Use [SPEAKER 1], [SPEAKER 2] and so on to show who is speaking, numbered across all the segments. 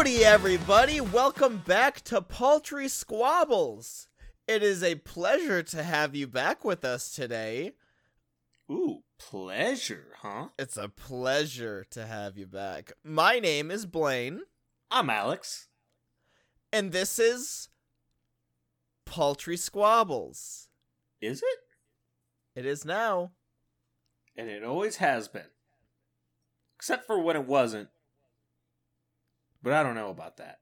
[SPEAKER 1] Howdy, everybody! Welcome back to Paltry Squabbles. It is a pleasure to have you back with us today.
[SPEAKER 2] Ooh, pleasure, huh?
[SPEAKER 1] It's a pleasure to have you back. My name is Blaine,
[SPEAKER 2] I'm Alex.
[SPEAKER 1] and this is Paltry Squabbles.
[SPEAKER 2] Is it?
[SPEAKER 1] It is now.
[SPEAKER 2] And it always has been. Except for when it wasn't. But I don't know about that.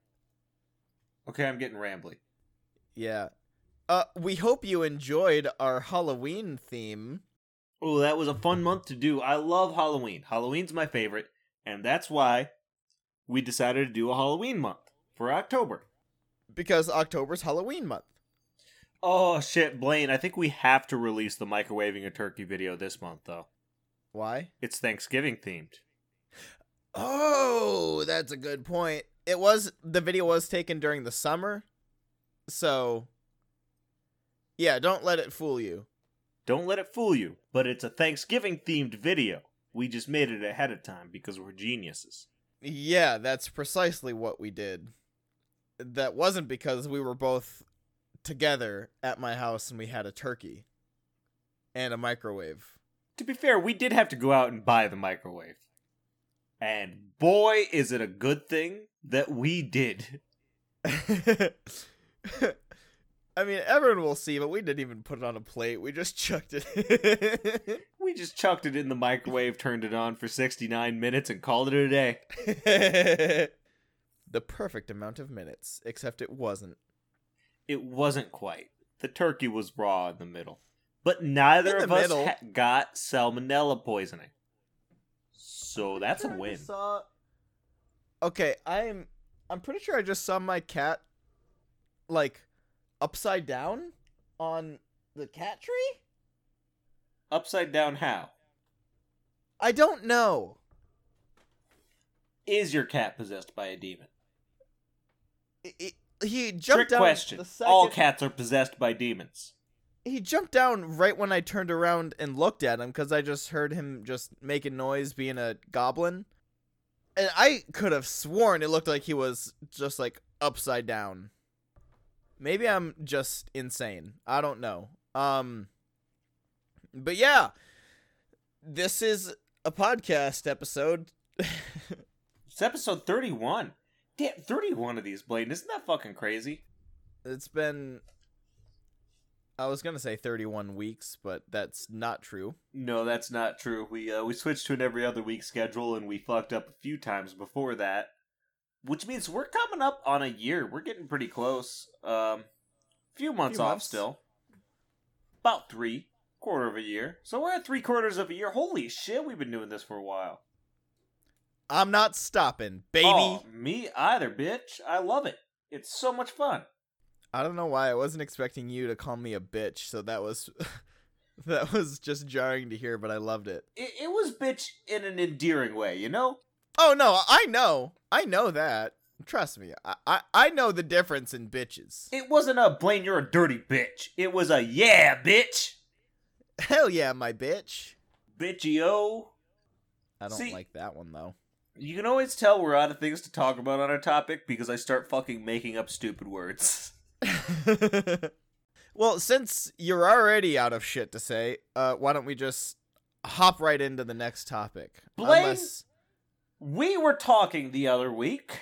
[SPEAKER 2] Okay, I'm getting rambly.
[SPEAKER 1] Yeah. Uh, we hope you enjoyed our Halloween theme.
[SPEAKER 2] Oh, that was a fun month to do. I love Halloween. Halloween's my favorite, and that's why we decided to do a Halloween month for October.
[SPEAKER 1] Because October's Halloween month.
[SPEAKER 2] Oh shit, Blaine, I think we have to release the microwaving a turkey video this month though.
[SPEAKER 1] Why?
[SPEAKER 2] It's Thanksgiving themed.
[SPEAKER 1] Oh, that's a good point. It was the video was taken during the summer. So Yeah, don't let it fool you.
[SPEAKER 2] Don't let it fool you, but it's a Thanksgiving themed video. We just made it ahead of time because we're geniuses.
[SPEAKER 1] Yeah, that's precisely what we did. That wasn't because we were both together at my house and we had a turkey and a microwave.
[SPEAKER 2] To be fair, we did have to go out and buy the microwave. And boy, is it a good thing that we did.
[SPEAKER 1] I mean, everyone will see, but we didn't even put it on a plate. We just chucked it.
[SPEAKER 2] We just chucked it in the microwave, turned it on for 69 minutes, and called it a day.
[SPEAKER 1] the perfect amount of minutes, except it wasn't.
[SPEAKER 2] It wasn't quite. The turkey was raw in the middle. But neither of us ha- got salmonella poisoning. So that's a win.
[SPEAKER 1] just saw- Okay, I'm I'm pretty sure I just saw my cat like upside down on the cat tree?
[SPEAKER 2] Upside down how?
[SPEAKER 1] I don't know.
[SPEAKER 2] Is your cat possessed by a demon?
[SPEAKER 1] I- I- he jumped
[SPEAKER 2] Trick
[SPEAKER 1] down
[SPEAKER 2] question.
[SPEAKER 1] the second
[SPEAKER 2] All cats are possessed by demons.
[SPEAKER 1] He jumped down right when I turned around and looked at him because I just heard him just making noise being a goblin. And I could have sworn it looked like he was just like upside down. Maybe I'm just insane. I don't know. Um but yeah. This is a podcast episode.
[SPEAKER 2] It's episode 31. Damn, 31 of these, Blaine. Isn't that fucking crazy?
[SPEAKER 1] it's been I was going to say 31 weeks, but that's not true.
[SPEAKER 2] No, that's not true. We uh, we switched to an every other week schedule, and we fucked up a few times before that. Which means we're coming up on a year. We're getting pretty close. Um, few months
[SPEAKER 1] Few
[SPEAKER 2] off
[SPEAKER 1] months.
[SPEAKER 2] still. About three, quarter of a year. So we're at three quarters of a year. Holy shit, we've been doing this for a while.
[SPEAKER 1] I'm not stopping, baby.
[SPEAKER 2] Oh, me either, bitch. I love it. It's so much fun.
[SPEAKER 1] I don't know why I wasn't expecting you to call me a bitch, so that was that was just jarring to hear, but I loved it.
[SPEAKER 2] It, it was bitch in an endearing way, you know?
[SPEAKER 1] Oh no, I know. I know that. Trust me. I I, I know the difference in bitches.
[SPEAKER 2] It wasn't a Blaine, you're a dirty bitch. It was a yeah, bitch.
[SPEAKER 1] Hell yeah, my bitch.
[SPEAKER 2] Bitchy o.
[SPEAKER 1] I don't
[SPEAKER 2] See-
[SPEAKER 1] like that one though.
[SPEAKER 2] You can always tell we're out of things to talk about on our topic because I start fucking making up stupid words.
[SPEAKER 1] well, since you're already out of shit to say, uh why don't we just hop right into the next topic?
[SPEAKER 2] Blaine?
[SPEAKER 1] Unless
[SPEAKER 2] We were talking the other week.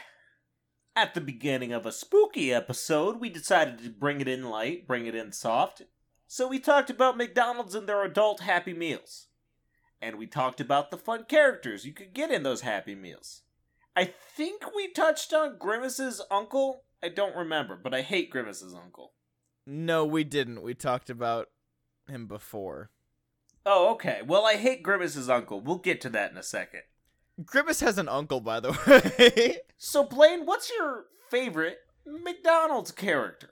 [SPEAKER 2] At the beginning of a spooky episode, we decided to bring it in light, bring it in soft. So we talked about McDonald's and their adult Happy Meals. And we talked about the fun characters you could get in those Happy Meals. I think we touched on Grimace's uncle. I don't remember, but I hate Grimace's uncle.
[SPEAKER 1] No, we didn't. We talked about him before.
[SPEAKER 2] Oh, okay. Well, I hate Grimace's uncle. We'll get to that in a second.
[SPEAKER 1] Grimace has an uncle, by the way.
[SPEAKER 2] So, Blaine, what's your favorite McDonald's character?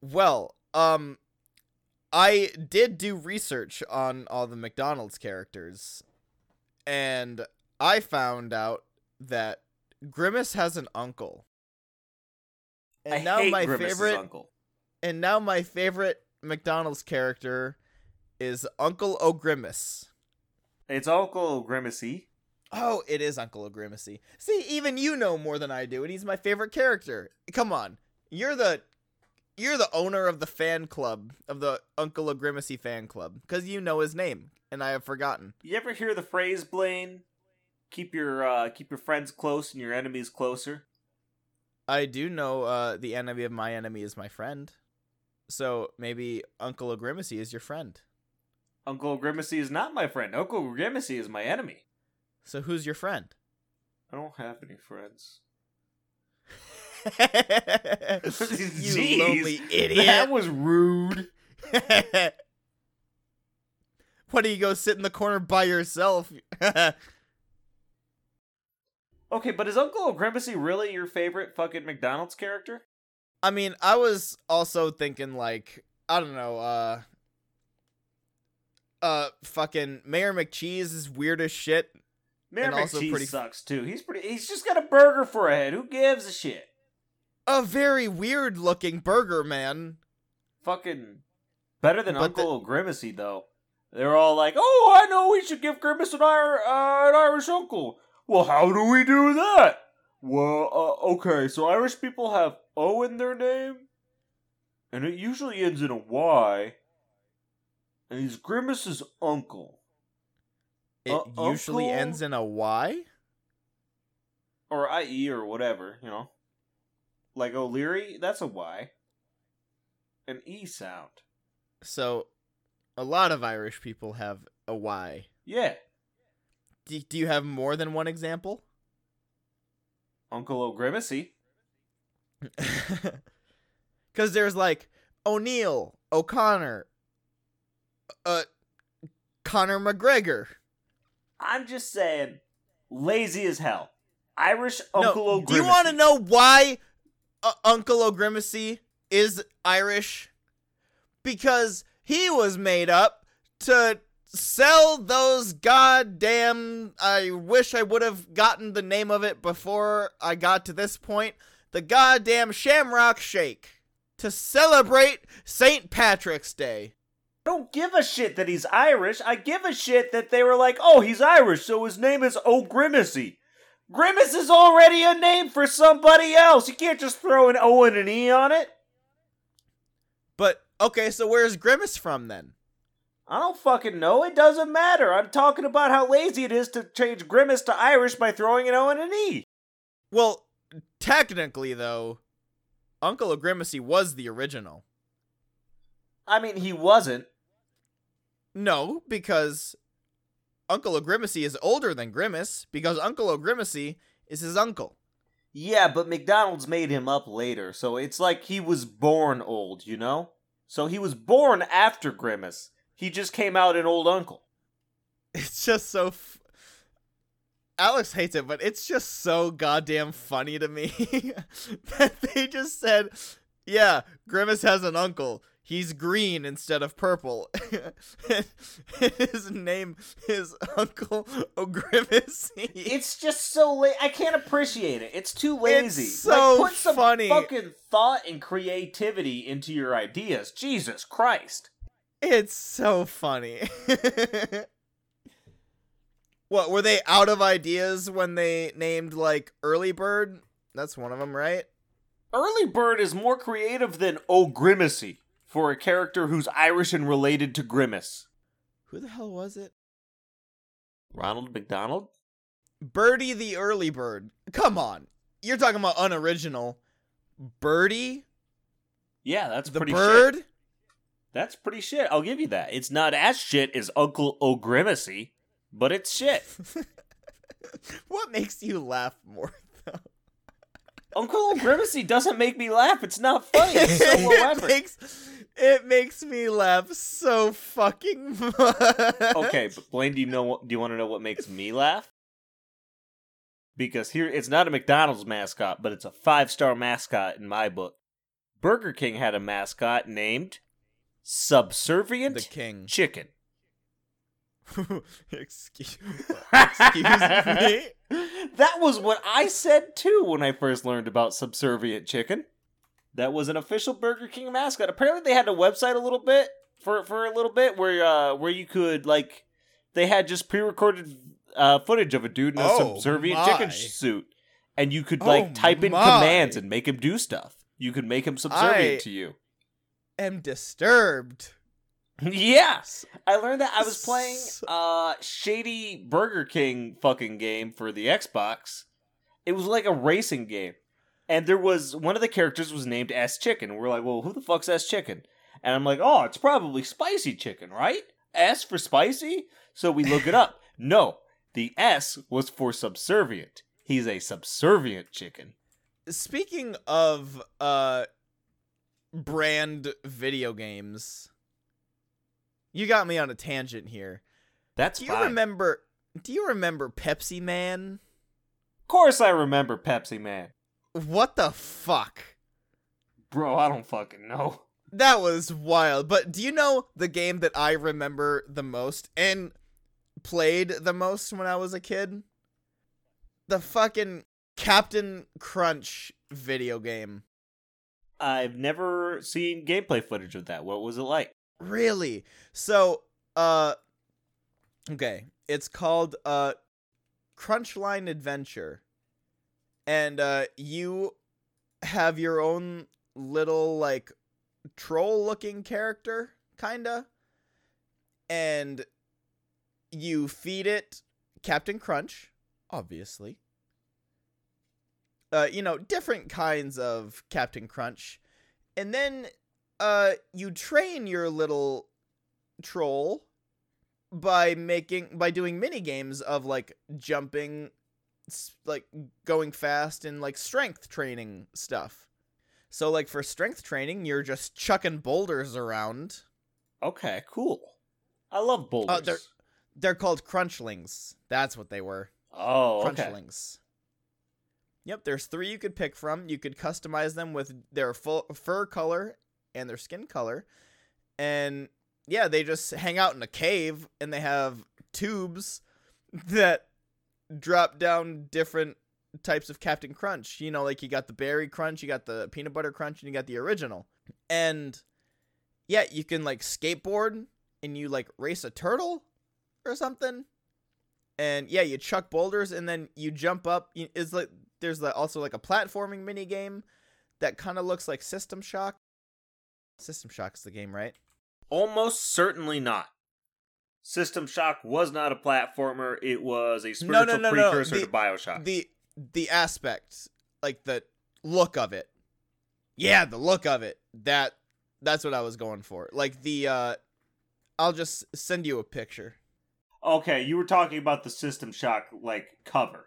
[SPEAKER 1] well, um, I did do research on all the McDonald's characters, and I found out that Grimace has an uncle. And
[SPEAKER 2] I
[SPEAKER 1] now my
[SPEAKER 2] Grimace's
[SPEAKER 1] favorite,
[SPEAKER 2] uncle.
[SPEAKER 1] and now my favorite McDonald's character is Uncle O'Grimace.
[SPEAKER 2] It's Uncle O'Grimacy.
[SPEAKER 1] Oh, it is Uncle O'Grimacy. See, even you know more than I do, and he's my favorite character. Come on, you're the you're the owner of the fan club of the Uncle O'Grimacy fan club because you know his name, and I have forgotten.
[SPEAKER 2] You ever hear the phrase, Blaine? Keep your uh, keep your friends close and your enemies closer.
[SPEAKER 1] I do know uh, the enemy of my enemy is my friend, so maybe Uncle Grimacy is your friend.
[SPEAKER 2] Uncle Grimacy is not my friend. Uncle Grimacy is my enemy.
[SPEAKER 1] So who's your friend?
[SPEAKER 2] I don't have any friends.
[SPEAKER 1] you lonely idiot.
[SPEAKER 2] That was rude.
[SPEAKER 1] Why do you go sit in the corner by yourself?
[SPEAKER 2] Okay, but is Uncle Grimacy really your favorite fucking McDonald's character?
[SPEAKER 1] I mean, I was also thinking like, I don't know, uh uh fucking Mayor McCheese is weird as shit.
[SPEAKER 2] Mayor
[SPEAKER 1] And
[SPEAKER 2] McCheese
[SPEAKER 1] pretty-
[SPEAKER 2] sucks too. He's pretty. He's just got a burger for a head. Who gives a shit?
[SPEAKER 1] A very weird looking burger man.
[SPEAKER 2] Fucking better than
[SPEAKER 1] But the-
[SPEAKER 2] Uncle Grimacy though. They're all like, "Oh, I know we should give Grimace an, Ir- uh, an Irish uncle." Well, how do we do that? Well, uh, okay, so Irish people have O in their name, and it usually ends in a Y. And he's Grimace's uncle.
[SPEAKER 1] It
[SPEAKER 2] Uh,
[SPEAKER 1] usually
[SPEAKER 2] Uncle-
[SPEAKER 1] ends in a Y.
[SPEAKER 2] or IE or whatever, you know. Like O'Leary, that's a Y. An E sound.
[SPEAKER 1] So a lot of Irish people have a Y.
[SPEAKER 2] Yeah.
[SPEAKER 1] Do, do you have more than one example?
[SPEAKER 2] Uncle O'Grimacy.
[SPEAKER 1] Cuz there's like O'Neill, O'Connor, uh Conor McGregor.
[SPEAKER 2] I'm just saying, lazy as hell. Irish Uncle
[SPEAKER 1] no,
[SPEAKER 2] O'Grimacy.
[SPEAKER 1] Do you want to know why uh, Uncle O'Grimacy is Irish? Because he was made up to sell those goddamn. I wish I would have gotten the name of it before I got to this point. The goddamn Shamrock Shake to celebrate St. Patrick's Day.
[SPEAKER 2] I don't give a shit that he's Irish. I give a shit that they were like, oh, he's Irish, so his name is O'Grimacy. Grimace is already a name for somebody else. You can't just throw an O and an E on it.
[SPEAKER 1] But okay, so where's Grimace from then?
[SPEAKER 2] I don't fucking know. It doesn't matter. I'm talking about how lazy it is to change Grimace to Irish by throwing an O and an E.
[SPEAKER 1] Well, technically though, Uncle O'Grimacy was the original.
[SPEAKER 2] I mean, he wasn't.
[SPEAKER 1] No, because Uncle O'Grimacy is older than Grimace because Uncle O'Grimacy is his uncle.
[SPEAKER 2] Yeah, but McDonald's made him up later, so it's like he was born old, you know? So he was born after Grimace. He just came out an old uncle.
[SPEAKER 1] It's just so. F- Alex hates it, but it's just so goddamn funny to me that they just said, "Yeah, Grimace has an uncle. He's green instead of purple. his name is Uncle O'Grimacy."
[SPEAKER 2] It's just so la- I can't appreciate it. It's too lazy.
[SPEAKER 1] It's so
[SPEAKER 2] like, put some
[SPEAKER 1] funny.
[SPEAKER 2] fucking thought and creativity into your ideas. Jesus Christ.
[SPEAKER 1] It's so funny. what were they out of ideas when they named like Early Bird? That's one of them, right?
[SPEAKER 2] Early Bird is more creative than oh O'Grimacy for a character who's Irish and related to Grimace.
[SPEAKER 1] Who the hell was it?
[SPEAKER 2] Ronald McDonald?
[SPEAKER 1] Birdie the Early Bird. Come on. You're talking about unoriginal. Birdie
[SPEAKER 2] Yeah, that's
[SPEAKER 1] the
[SPEAKER 2] pretty
[SPEAKER 1] bird?
[SPEAKER 2] shit. That's pretty shit. I'll give you that. It's not as shit as Uncle O'Grimacy, but it's shit.
[SPEAKER 1] what makes you laugh more though?
[SPEAKER 2] Uncle O'Grimacy doesn't make me laugh. It's not funny. It's so
[SPEAKER 1] it makes it makes me laugh so fucking much.
[SPEAKER 2] okay, but Blaine, do you know what? Do you want to know what makes me laugh? Because here, it's not a McDonald's mascot, but it's a five-star mascot in my book. Burger King had a mascot named Subservient
[SPEAKER 1] the king.
[SPEAKER 2] Chicken.
[SPEAKER 1] excuse, excuse me.
[SPEAKER 2] That was what I said too when I first learned about Subservient Chicken. That was an official Burger King mascot. Apparently, they had a website a little bit for for a little bit where uh where you could like they had just pre-recorded uh, footage of a dude in a
[SPEAKER 1] Oh,
[SPEAKER 2] subservient
[SPEAKER 1] my.
[SPEAKER 2] chicken suit, and you could like
[SPEAKER 1] Oh,
[SPEAKER 2] type in
[SPEAKER 1] my.
[SPEAKER 2] commands and make him do stuff. You could make him subservient
[SPEAKER 1] I-
[SPEAKER 2] to you.
[SPEAKER 1] Am disturbed.
[SPEAKER 2] yes, I learned that I was playing
[SPEAKER 1] S-
[SPEAKER 2] uh shady Burger King fucking game for the Xbox. It was like a racing game, and there was one of the characters was named S Chicken. We're like, well, who the fuck's S Chicken? And I'm like, oh, it's probably spicy chicken, right? S for spicy. So we look it up. No, the S was for subservient. He's a subservient chicken.
[SPEAKER 1] Speaking of uh brand video games, you got me on a tangent here.
[SPEAKER 2] That's
[SPEAKER 1] Do you
[SPEAKER 2] fine.
[SPEAKER 1] remember do you remember Pepsi Man?
[SPEAKER 2] of course, I remember Pepsi Man,
[SPEAKER 1] What the fuck?
[SPEAKER 2] bro. I don't fucking know.
[SPEAKER 1] That was wild. But do you know the game that I remember the most and played the most when I was a kid? The fucking Captain Crunch video game.
[SPEAKER 2] I've never seen gameplay footage of that. What was it like?
[SPEAKER 1] Really? So, uh okay, it's called uh Crunchling Adventure. And uh you have your own little like troll looking character kinda and you feed it Captain Crunch, obviously. Uh you know, different kinds of Captain Crunch. And then uh you train your little troll by making by doing mini games of like jumping like going fast and like strength training stuff so like for strength training you're just chucking boulders around
[SPEAKER 2] Okay, cool. I love boulders.
[SPEAKER 1] Uh, they're- they're called crunchlings that's what they were
[SPEAKER 2] oh,
[SPEAKER 1] crunchlings yep there's three you could pick from. You could customize them with their full fur color and their skin color. And yeah they just hang out in a cave and they have tubes that drop down different types of captain crunch. You know like you got the berry crunch you got the peanut butter crunch and you got the original. And yeah you can like skateboard and you like race a turtle or something. And yeah, you chuck boulders and then you jump up. It's like there's also like a platforming mini game that kind of looks like System Shock. System Shock's the game, right?
[SPEAKER 2] Almost certainly not. System Shock was not a platformer. It was a spiritual
[SPEAKER 1] no, no, no,
[SPEAKER 2] precursor
[SPEAKER 1] the-
[SPEAKER 2] to Bioshock.
[SPEAKER 1] The the aspect, like the look of it. Yeah, the look of it. That that's what I was going for. Like the uh I'll just send you a picture.
[SPEAKER 2] okay, you were talking about the System Shock like cover.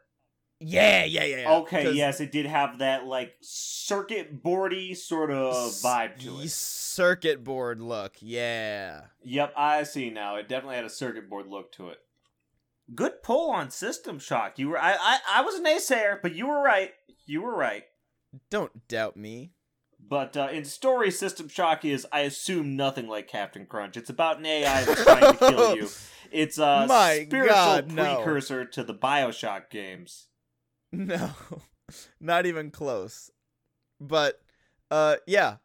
[SPEAKER 1] Yeah, yeah, yeah. yeah.
[SPEAKER 2] Okay, yes, it did have that like circuit boardy sort of vibe to it.
[SPEAKER 1] Circuit board look. Yeah.
[SPEAKER 2] Yep, I see now. It definitely had a circuit board look to it. Good pull on System Shock. You were I I, I was a naysayer, but you were right. You were right.
[SPEAKER 1] Don't doubt me.
[SPEAKER 2] But uh, in story, System Shock is, I assume, nothing like Captain Crunch. It's about an AI that's trying to kill you. It's a
[SPEAKER 1] My
[SPEAKER 2] spiritual
[SPEAKER 1] God, no.
[SPEAKER 2] precursor to the Bioshock games.
[SPEAKER 1] No, not even close. But, uh, yeah.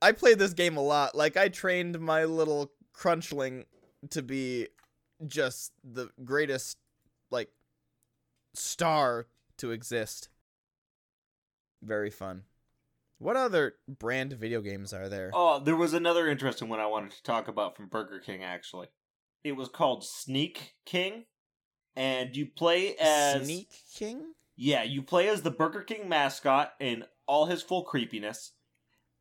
[SPEAKER 1] I played this game a lot. Like, I trained my little crunchling to be just the greatest, like, star to exist. Very fun. What other brand video games are there?
[SPEAKER 2] Oh, there was another interesting one I wanted to talk about from Burger King, actually. It was called Sneak King, and you play as.
[SPEAKER 1] Sneak King?
[SPEAKER 2] Yeah, you play as the Burger King mascot in all his full creepiness.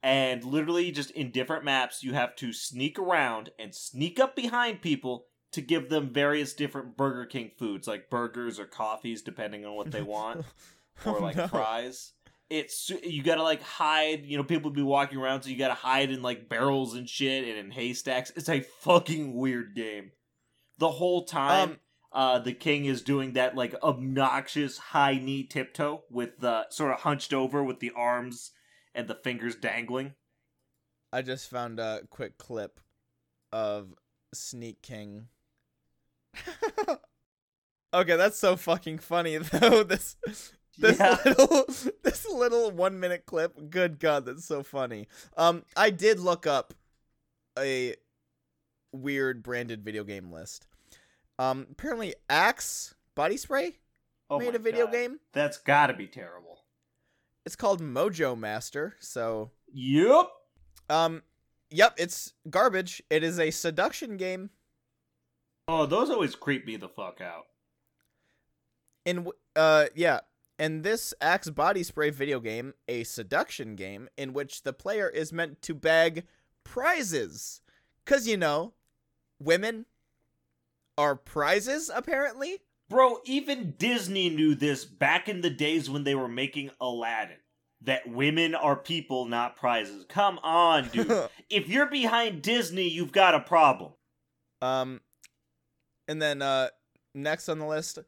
[SPEAKER 2] And literally, just in different maps, you have to sneak around and sneak up behind people to give them various different Burger King foods, like burgers or coffees, depending on what they want, or
[SPEAKER 1] Oh,
[SPEAKER 2] like
[SPEAKER 1] no.
[SPEAKER 2] fries. It's you gotta like hide. You know, people be walking around, so you gotta hide in like barrels and shit and in haystacks. It's a fucking weird game. The whole time,
[SPEAKER 1] Um,
[SPEAKER 2] uh, the king is doing that like obnoxious high knee tiptoe with the sort of hunched over with the arms and the fingers dangling.
[SPEAKER 1] I just found a quick clip of Sneak King. okay, that's so fucking funny though. This this
[SPEAKER 2] Yeah.
[SPEAKER 1] little this little 1 minute clip. Good god, that's so funny. Um I did look up a weird branded video game list. Um, apparently Axe body spray
[SPEAKER 2] Oh
[SPEAKER 1] made a video
[SPEAKER 2] God.
[SPEAKER 1] game.
[SPEAKER 2] That's gotta be terrible.
[SPEAKER 1] It's called Mojo Master. So,
[SPEAKER 2] Yep.
[SPEAKER 1] um, yep, it's garbage. It is a seduction game
[SPEAKER 2] Oh, those always creep me the fuck out.
[SPEAKER 1] in uh yeah, and this Axe body spray video game, a seduction game in which the player is meant to bag prizes. Cuz you know, women are prizes apparently.
[SPEAKER 2] Bro, even Disney knew this back in the days when they were making Aladdin. That women are people, not prizes. Come on, dude. if you're behind Disney, you've got a problem.
[SPEAKER 1] Um, and then uh, next on the list,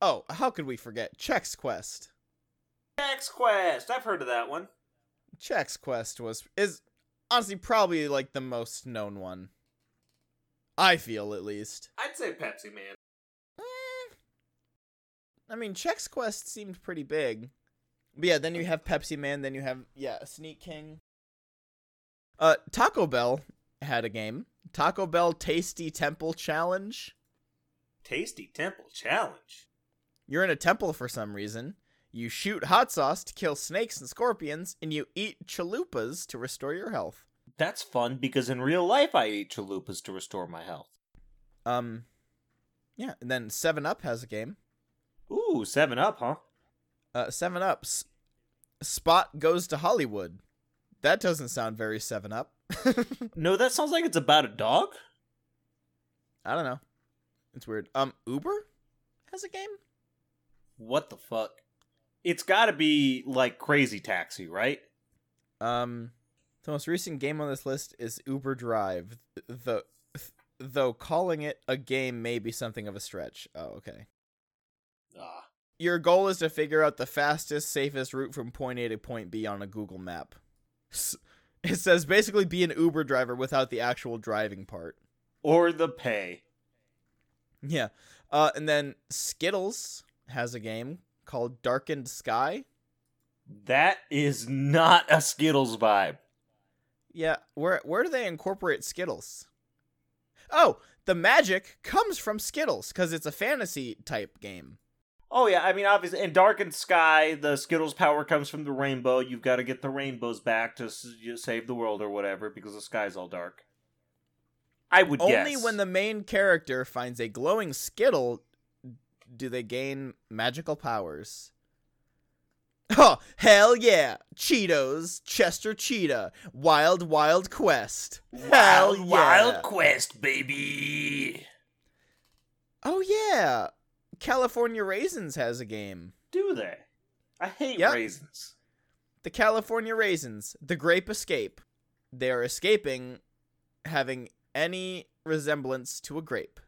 [SPEAKER 1] oh, how could we forget Chex Quest?
[SPEAKER 2] Chex Quest. I've heard of that one.
[SPEAKER 1] Chex Quest was is honestly probably like the most known one. I feel at least.
[SPEAKER 2] I'd say Pepsi Man.
[SPEAKER 1] Eh, I mean, Chex Quest seemed pretty big. But yeah, then you have Pepsi Man, then you have yeah, Sneak King. Uh Taco Bell had a game. Taco Bell Tasty Temple Challenge.
[SPEAKER 2] Tasty Temple Challenge.
[SPEAKER 1] You're in a temple for some reason. You shoot hot sauce to kill snakes and scorpions, and you eat chalupas to restore your health.
[SPEAKER 2] That's fun because in real life I eat chalupas to restore my health.
[SPEAKER 1] Um, yeah, and then Seven Up has a game.
[SPEAKER 2] Ooh, 7 Up, huh?
[SPEAKER 1] Uh, Seven Up's Spot goes to Hollywood. That doesn't sound very Seven Up.
[SPEAKER 2] No, that sounds like it's about a dog.
[SPEAKER 1] I don't know. It's weird. Um, Uber has a game.
[SPEAKER 2] What the fuck? It's gotta be like Crazy Taxi, right?
[SPEAKER 1] Um, the most recent game on this list is Uber Drive. The though calling it a game may be something of a stretch. Oh, okay.
[SPEAKER 2] Ah.
[SPEAKER 1] Your goal is to figure out the fastest, safest route from point A to point B on a Google map. It says basically be an Uber driver without the actual driving part.
[SPEAKER 2] Or the pay.
[SPEAKER 1] Yeah. Uh, and then Skittles has a game called Darkened Sky.
[SPEAKER 2] That is not a Skittles vibe.
[SPEAKER 1] Yeah, where where do they incorporate Skittles? Oh, the magic comes from Skittles because it's a fantasy type game.
[SPEAKER 2] Oh yeah, I mean obviously in Darkened Sky, the Skittles power comes from the rainbow. You've got to get the rainbows back to save the world or whatever because the sky's all dark. I would
[SPEAKER 1] Only
[SPEAKER 2] guess.
[SPEAKER 1] when the main character finds a glowing Skittle do they gain magical powers. Oh, hell yeah! Cheetos, Chester Cheetah, Wild Wild Quest. Hell
[SPEAKER 2] Wild
[SPEAKER 1] yeah!
[SPEAKER 2] Wild Quest, baby.
[SPEAKER 1] Oh yeah! California Raisins has a game.
[SPEAKER 2] Do they? I hate
[SPEAKER 1] Yep.
[SPEAKER 2] raisins.
[SPEAKER 1] The California Raisins, the Grape Escape. They are escaping having any resemblance to a grape.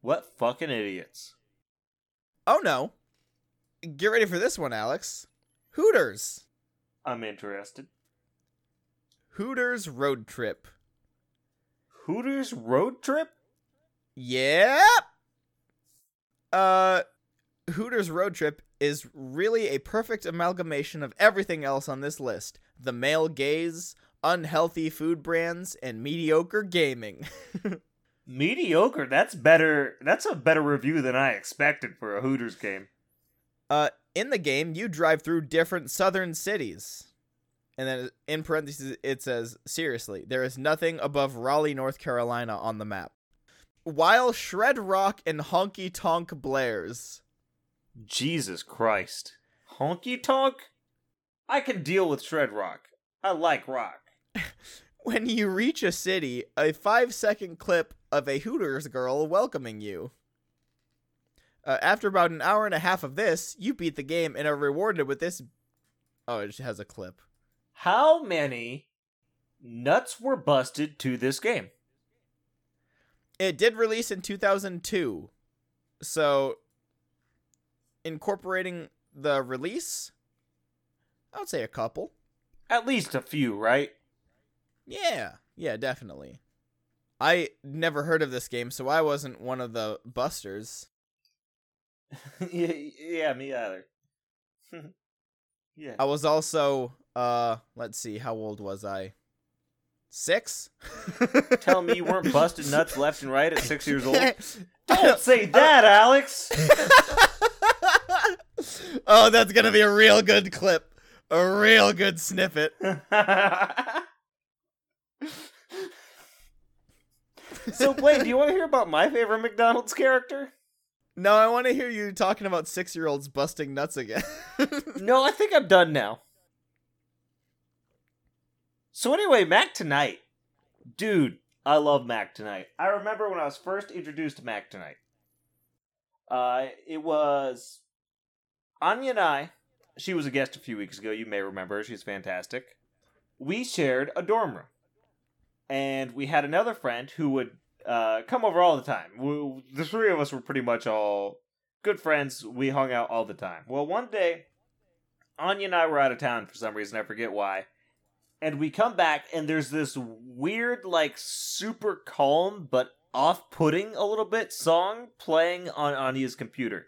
[SPEAKER 2] What fucking idiots.
[SPEAKER 1] Oh no. Get ready for this one, Alex. Hooters.
[SPEAKER 2] I'm interested.
[SPEAKER 1] Hooters Road Trip.
[SPEAKER 2] Hooters road trip?
[SPEAKER 1] Yep. Uh Hooters Road Trip is really a perfect amalgamation of everything else on this list. The male gaze, unhealthy food brands, and mediocre gaming.
[SPEAKER 2] Mediocre. That's better. That's a better review than I expected for a Hooters game.
[SPEAKER 1] Uh, in the game, you drive through different southern cities. And then in parentheses, it says, seriously, there is nothing above Raleigh, North Carolina on the map. While Shred Rock and Honky Tonk blares.
[SPEAKER 2] Jesus Christ. Honky tonk? I can deal with shred rock. I like rock.
[SPEAKER 1] When you reach a city, a five second clip of a Hooters girl welcoming you. Uh, after about an hour and a half of this, you beat the game and are rewarded with this. Oh, it has a clip.
[SPEAKER 2] How many nuts were busted to this game?
[SPEAKER 1] It did release in 2002. So, incorporating the release, I would say a couple.
[SPEAKER 2] At least a few, right?
[SPEAKER 1] Yeah, yeah, definitely. I never heard of this game, so I wasn't one of the busters.
[SPEAKER 2] yeah, yeah, me either. yeah.
[SPEAKER 1] I was also, uh, let's see, how old was I? Six.
[SPEAKER 2] Tell me you weren't busted nuts left and right at six years old. Don't say that, Alex.
[SPEAKER 1] oh, that's gonna be a real good clip. A real good snippet.
[SPEAKER 2] so, Blaine, do you want to hear about my favorite McDonald's character?
[SPEAKER 1] No, I want to hear you talking about six year olds busting nuts again.
[SPEAKER 2] no, I think I'm done now. So, anyway, Mac Tonight. Dude, I love Mac Tonight. I remember when I was first introduced to Mac Tonight. Uh, it was Anya and I. She was a guest a few weeks ago. You may remember. She's fantastic. We shared a dorm room. And we had another friend who would uh, come over all the time. We, the three of us were pretty much all good friends. We hung out all the time. Well, one day, Anya and I were out of town for some reason. I forget why. And we come back, and there's this weird, like, super calm but off putting a little bit song playing on Anya's computer.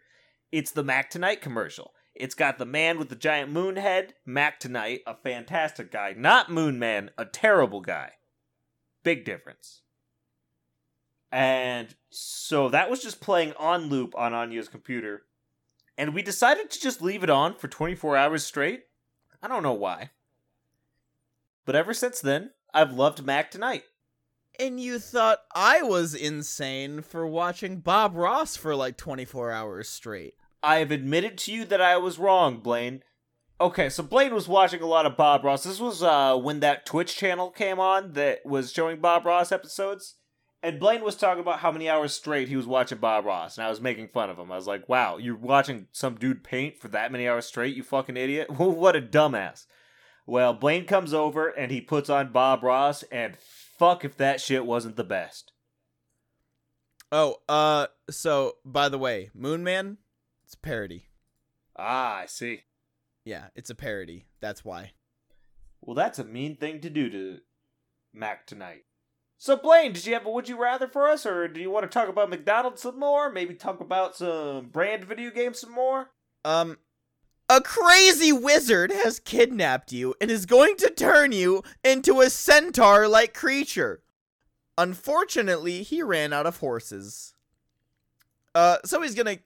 [SPEAKER 2] It's the Mac Tonight commercial. It's got the man with the giant moon head, Mac Tonight, a fantastic guy. Not Moon Man, a terrible guy. Big difference. And so that was just playing on loop on Anya's computer. And we decided to just leave it on for 24 hours straight. I don't know why. But ever since then, I've loved Mac Tonight.
[SPEAKER 1] And you thought I was insane for watching Bob Ross for like 24 hours straight.
[SPEAKER 2] I have admitted to you that I was wrong, Blaine. Okay, so Blaine was watching a lot of Bob Ross. This was uh, when that Twitch channel came on that was showing Bob Ross episodes. And Blaine was talking about how many hours straight he was watching Bob Ross, and I was making fun of him. I was like, wow, you're watching some dude paint for that many hours straight, you fucking idiot? what a dumbass. Well, Blaine comes over and he puts on Bob Ross, and fuck if that shit wasn't the best.
[SPEAKER 1] Oh, uh, so, by the way, Moon Man, it's a parody.
[SPEAKER 2] Ah, I see.
[SPEAKER 1] Yeah, it's a parody. That's why.
[SPEAKER 2] Well, that's a mean thing to do to Mac tonight. So, Blaine, did you have a would you rather for us, or do you want to talk about McDonald's some more? Maybe talk about some brand video games some more?
[SPEAKER 1] Um, a crazy wizard has kidnapped you and is going to turn you into a centaur like creature. Unfortunately, he ran out of horses. Uh, so he's gonna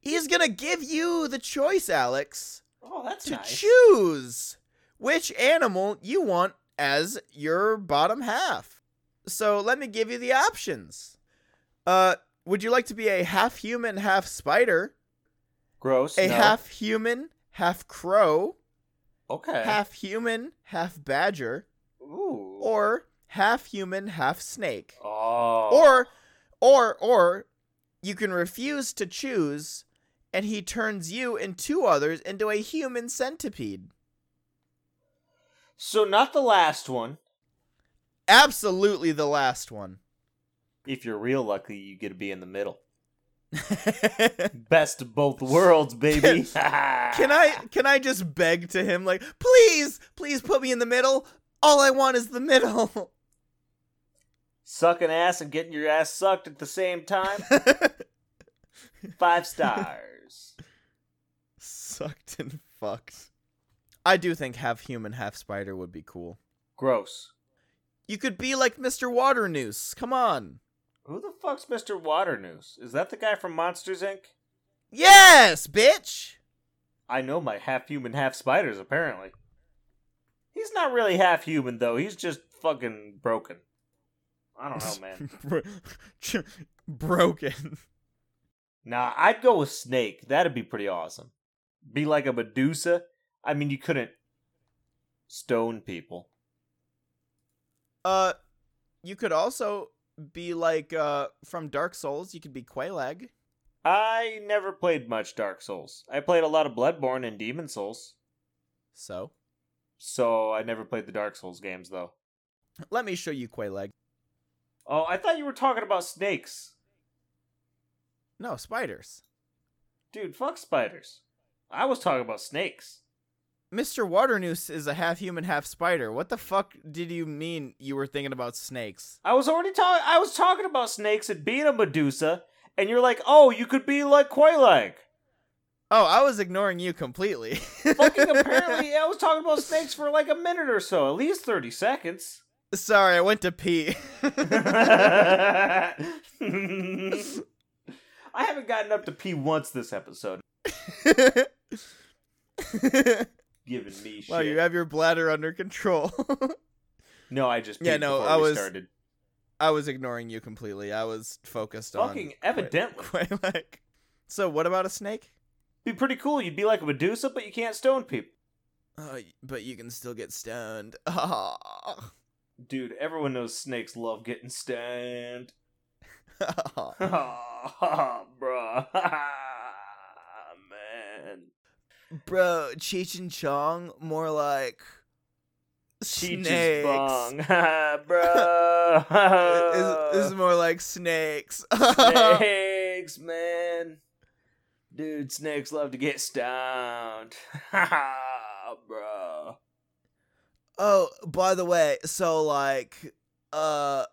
[SPEAKER 1] he's gonna give you the choice, Alex.
[SPEAKER 2] Oh, that's
[SPEAKER 1] to
[SPEAKER 2] nice.
[SPEAKER 1] choose which animal you want as your bottom half. So let me give you the options. Uh, would you like to be a half human, half spider?
[SPEAKER 2] Gross.
[SPEAKER 1] A
[SPEAKER 2] no.
[SPEAKER 1] half human, half crow,
[SPEAKER 2] Okay.
[SPEAKER 1] half human, half badger,
[SPEAKER 2] Ooh.
[SPEAKER 1] or half human, half snake.
[SPEAKER 2] Oh.
[SPEAKER 1] Or or or you can refuse to choose and he turns you and two others into a human centipede.
[SPEAKER 2] So not the last one.
[SPEAKER 1] Absolutely the last one.
[SPEAKER 2] If you're real lucky, you get to be in the middle. Best of both worlds, baby.
[SPEAKER 1] Can I can I just beg to him like, "Please, please put me in the middle. All I want is the middle."
[SPEAKER 2] Sucking ass and getting your ass sucked at the same time? Five stars.
[SPEAKER 1] Sucked and fucked. I do think half human, half spider would be cool.
[SPEAKER 2] Gross.
[SPEAKER 1] You could be like Mr. Waternoose. Come on.
[SPEAKER 2] Who the fuck's Mr. Waternoose? Is that the guy from Monsters Inc?
[SPEAKER 1] Yes, bitch.
[SPEAKER 2] I know my half human, half spiders, apparently. He's not really half human, though. He's just fucking broken. I don't know, man.
[SPEAKER 1] Broken.
[SPEAKER 2] nah, I'd go with Snake. That'd be pretty awesome. Be like a Medusa. I mean, you couldn't stone people.
[SPEAKER 1] Uh, you could also be like uh from Dark Souls. You could be Quelaag.
[SPEAKER 2] I never played much Dark Souls. I played a lot of Bloodborne and Demon Souls.
[SPEAKER 1] So
[SPEAKER 2] So I never played the Dark Souls games, though.
[SPEAKER 1] let me show you Quelaag.
[SPEAKER 2] Oh, I thought you were talking about snakes.
[SPEAKER 1] No spiders.
[SPEAKER 2] Dude, fuck spiders. I was talking about snakes.
[SPEAKER 1] Mr. Waternoose is a half human, half spider. What the fuck did you mean you were thinking about snakes?
[SPEAKER 2] I was already talking. I was talking about snakes and being a Medusa, and you're like, "Oh, you could be like Quelaag."
[SPEAKER 1] Oh, I was ignoring you completely.
[SPEAKER 2] Fucking apparently, I was talking about snakes for like a minute or so, at least thirty seconds.
[SPEAKER 1] Sorry, I went to pee.
[SPEAKER 2] I haven't gotten up to pee once this episode. Giving me shit.
[SPEAKER 1] wow, you have your bladder under control.
[SPEAKER 2] no, I just
[SPEAKER 1] Yeah, no, I was-
[SPEAKER 2] started.
[SPEAKER 1] I was ignoring you completely. I was focused on
[SPEAKER 2] Fucking evidently.
[SPEAKER 1] quite like. So, what about a snake?
[SPEAKER 2] Be pretty cool. You'd be like a Medusa, but you can't stone people.
[SPEAKER 1] Oh, but you can still get stoned. Ah.
[SPEAKER 2] Dude, everyone knows snakes love getting stoned.
[SPEAKER 1] Oh.
[SPEAKER 2] Bruh.
[SPEAKER 1] Bro, Cheech and Chong, more like
[SPEAKER 2] Cheech
[SPEAKER 1] snakes.
[SPEAKER 2] is bong. Bruh.
[SPEAKER 1] Is, is more like snakes.
[SPEAKER 2] snakes, man. Dude, snakes love to get stoned. Bruh.
[SPEAKER 1] oh, by the way, so like, uh,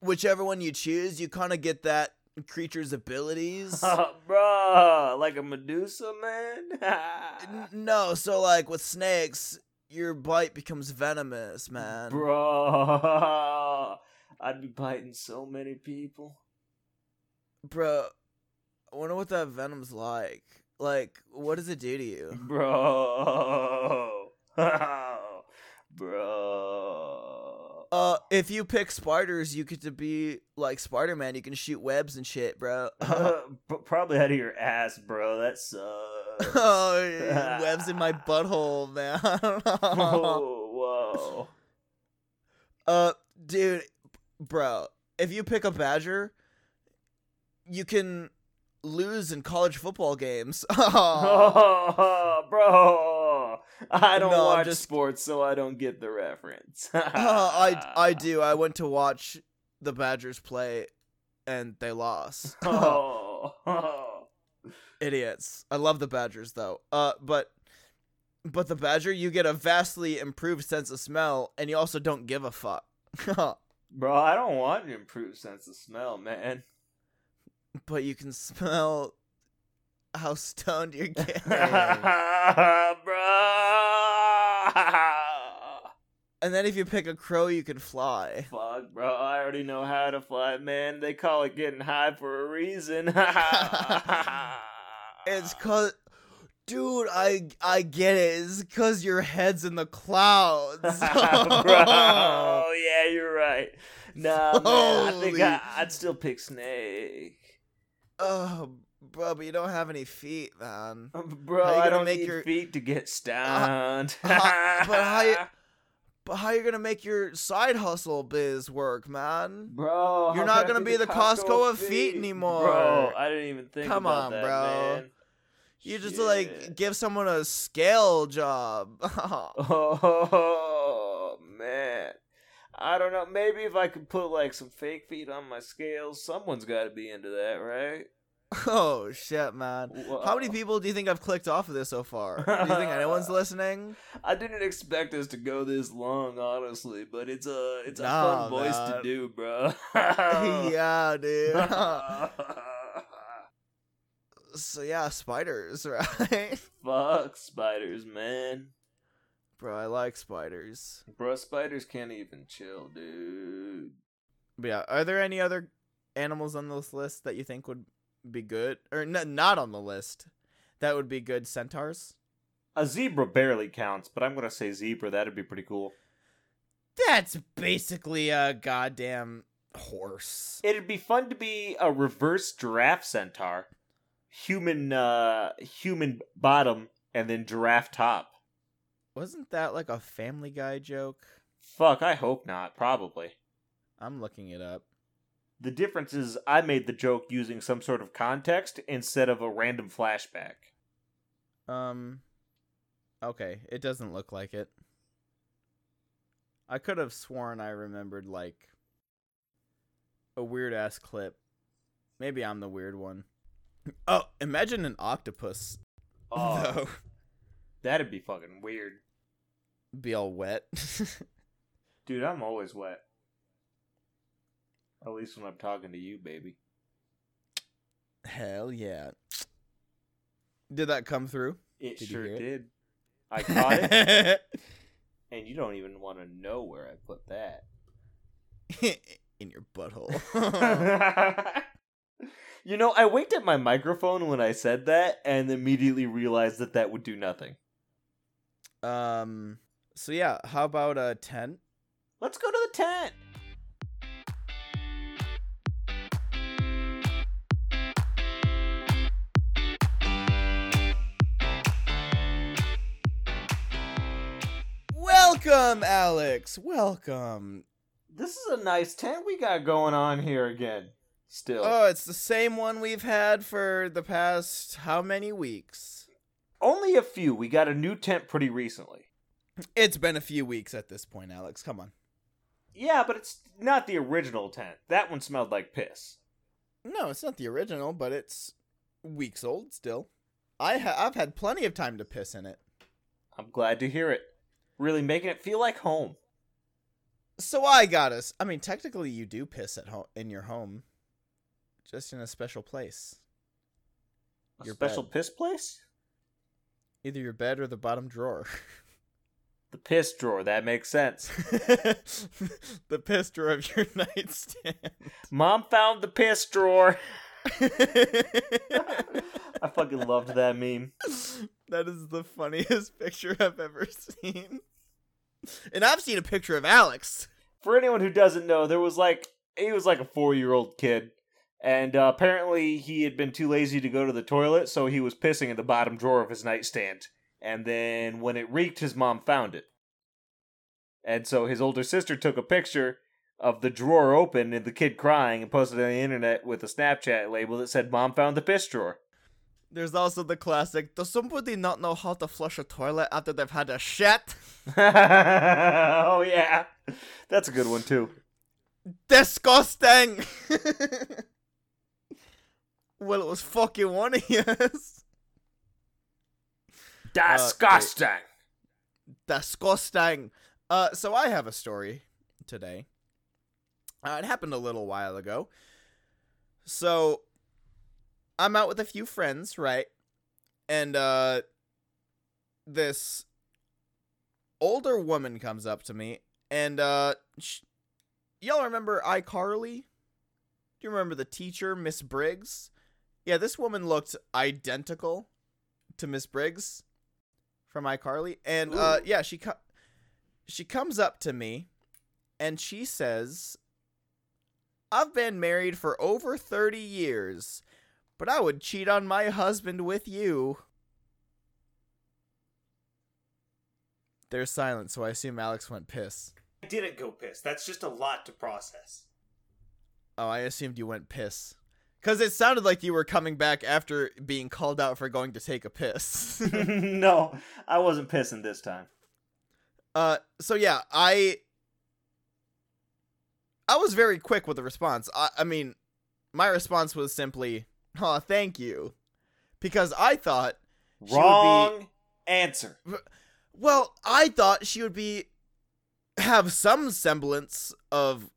[SPEAKER 1] whichever one you choose, you kind of get that creature's abilities.
[SPEAKER 2] Bruh. Like a Medusa, man.
[SPEAKER 1] No, so like with snakes, your bite becomes venomous, man.
[SPEAKER 2] Bruh. I'd be biting so many people.
[SPEAKER 1] Bro, I wonder what that venom's like. Like, what does it do to you?
[SPEAKER 2] Bro. Bro.
[SPEAKER 1] Uh, if you pick spiders, you get to be like Spider Man. You can shoot webs and shit, bro.
[SPEAKER 2] P- Probably out of your ass, bro. That sucks.
[SPEAKER 1] oh, yeah, webs in my butthole, man.
[SPEAKER 2] Whoa, whoa.
[SPEAKER 1] uh, dude, bro, if you pick a badger, you can lose in college football games.
[SPEAKER 2] Oh, bro. I don't
[SPEAKER 1] No,
[SPEAKER 2] watch
[SPEAKER 1] just-
[SPEAKER 2] sports, so I don't get the reference.
[SPEAKER 1] Uh, I I do. I went to watch the Badgers play, and they lost.
[SPEAKER 2] oh.
[SPEAKER 1] Idiots. I love the Badgers though. Uh, but but the Badger, you get a vastly improved sense of smell, and you also don't give a fuck.
[SPEAKER 2] Bro, I don't want an improved sense of smell, man.
[SPEAKER 1] but you can smell how stoned you're getting.
[SPEAKER 2] bro.
[SPEAKER 1] and then if you pick a crow, you can fly.
[SPEAKER 2] Fuck, bro. I already know how to fly, man. They call it getting high for a reason.
[SPEAKER 1] It's cause, dude, I I get it. It's cause your head's in the clouds.
[SPEAKER 2] bro. Yeah, you're right. Nah, man. I think I, I'd still pick snake.
[SPEAKER 1] Oh, bro, but you don't have any feet, man.
[SPEAKER 2] Bro, I don't
[SPEAKER 1] make
[SPEAKER 2] need
[SPEAKER 1] your-
[SPEAKER 2] feet to get uh, stoned.
[SPEAKER 1] how- but how you- But how you gonna make your side hustle biz work, man?
[SPEAKER 2] Bro,
[SPEAKER 1] You're not gonna be the Costco of feet anymore.
[SPEAKER 2] Bro, I didn't even think
[SPEAKER 1] Come on,
[SPEAKER 2] that,
[SPEAKER 1] bro.
[SPEAKER 2] man.
[SPEAKER 1] You just
[SPEAKER 2] Shit.
[SPEAKER 1] like give someone a scale job.
[SPEAKER 2] Oh man. I don't know. Maybe if I could put like some fake feet on my scales, someone's got to be into that, right?
[SPEAKER 1] oh shit, man. How many people do you think I've clicked off of this so far? Do you think anyone's listening?
[SPEAKER 2] I didn't expect us to go this long, honestly, but it's a it's a fun voice to do, bro.
[SPEAKER 1] yeah, dude. so yeah, spiders, right?
[SPEAKER 2] Fuck spiders, man.
[SPEAKER 1] Bro, I like spiders.
[SPEAKER 2] Bro, spiders can't even chill, dude.
[SPEAKER 1] But yeah, are there any other animals on this list that you think would be good, or n- not on the list that would be good centaurs?
[SPEAKER 2] A zebra barely counts, but I'm gonna say zebra. That'd be pretty cool.
[SPEAKER 1] That's basically a goddamn horse.
[SPEAKER 2] It'd be fun to be a reverse giraffe centaur, human, uh, human bottom, and then giraffe top.
[SPEAKER 1] Wasn't that like a Family Guy joke?
[SPEAKER 2] Fuck, I hope not. Probably.
[SPEAKER 1] I'm looking it up.
[SPEAKER 2] The difference is I made the joke using some sort of context instead of a random flashback.
[SPEAKER 1] Um. Okay, it doesn't look like it. I could have sworn I remembered like a weird ass clip. Maybe I'm the weird one. Oh, imagine an octopus
[SPEAKER 2] Oh,
[SPEAKER 1] though.
[SPEAKER 2] that'd be fucking weird.
[SPEAKER 1] Be all wet.
[SPEAKER 2] Dude, I'm always wet. At least when I'm talking to you, baby.
[SPEAKER 1] Hell yeah. Did that come through?
[SPEAKER 2] It
[SPEAKER 1] Did
[SPEAKER 2] sure
[SPEAKER 1] it?
[SPEAKER 2] did. I caught it. And you don't even want to know where I put that.
[SPEAKER 1] In your butthole.
[SPEAKER 2] you know, I winked at my microphone when I said that and immediately realized that that would do nothing.
[SPEAKER 1] um. So yeah, how about a tent?
[SPEAKER 2] Let's go to the tent.
[SPEAKER 1] Welcome, Alex. Welcome.
[SPEAKER 2] This is a nice tent we got going on here again. Still.
[SPEAKER 1] Oh, it's the same one we've had for the past how many weeks?
[SPEAKER 2] Only a few. We got a new tent pretty recently.
[SPEAKER 1] It's been a few weeks at this point, Alex. Come on.
[SPEAKER 2] Yeah, but it's not the original tent. That one smelled like piss.
[SPEAKER 1] No, it's not the original, but it's weeks old still. I ha- I've had plenty of time to piss in it.
[SPEAKER 2] I'm glad to hear it. Really making it feel like home.
[SPEAKER 1] So I got us. I mean, technically, you do piss at home in your home, just in a special place,
[SPEAKER 2] A
[SPEAKER 1] Your
[SPEAKER 2] special
[SPEAKER 1] bed.
[SPEAKER 2] piss place?
[SPEAKER 1] either your bed or the bottom drawer.
[SPEAKER 2] The piss drawer. That makes sense.
[SPEAKER 1] the piss drawer of your nightstand.
[SPEAKER 2] Mom found the piss drawer. I fucking loved that meme.
[SPEAKER 1] That is the funniest picture I've ever seen. And I've seen a picture of Alex.
[SPEAKER 2] For anyone who doesn't know, there was like he was like a four year old kid, and uh, apparently he had been too lazy to go to the toilet, so he was pissing in the bottom drawer of his nightstand. And then when it reeked, his mom found it, and so his older sister took a picture of the drawer open and the kid crying and posted it on the internet with a Snapchat label that said "Mom found the piss drawer."
[SPEAKER 1] There's also the classic Does somebody not know how to flush a toilet after they've had a shit?
[SPEAKER 2] oh yeah, that's a good one too.
[SPEAKER 1] Disgusting! well, it was fucking one of yours.
[SPEAKER 2] Disgusting.
[SPEAKER 1] Disgusting. Uh, so I have a story today. Uh, it happened a little while ago. So I'm out with a few friends, right? And uh, this older woman comes up to me, and uh, sh- y'all remember iCarly? Do you remember the teacher, Miss Briggs? Yeah, this woman looked identical to Miss Briggs from iCarly, and uh, yeah, she co- she comes up to me, and she says, "I've been married for over thirty years, but I would cheat on my husband with you." There's silence, so I assume Alex went piss.
[SPEAKER 2] I didn't go piss. That's just a lot to process.
[SPEAKER 1] Oh, I assumed you went piss. Because it sounded like you were coming back after being called out for going to take a piss.
[SPEAKER 2] no, I wasn't pissing this time.
[SPEAKER 1] uh, so yeah, I I was very quick with the response. I, I mean, my response was simply, "Oh, thank you," because I thought, She would be-
[SPEAKER 2] Wrong answer.
[SPEAKER 1] well, I thought she would be have some semblance of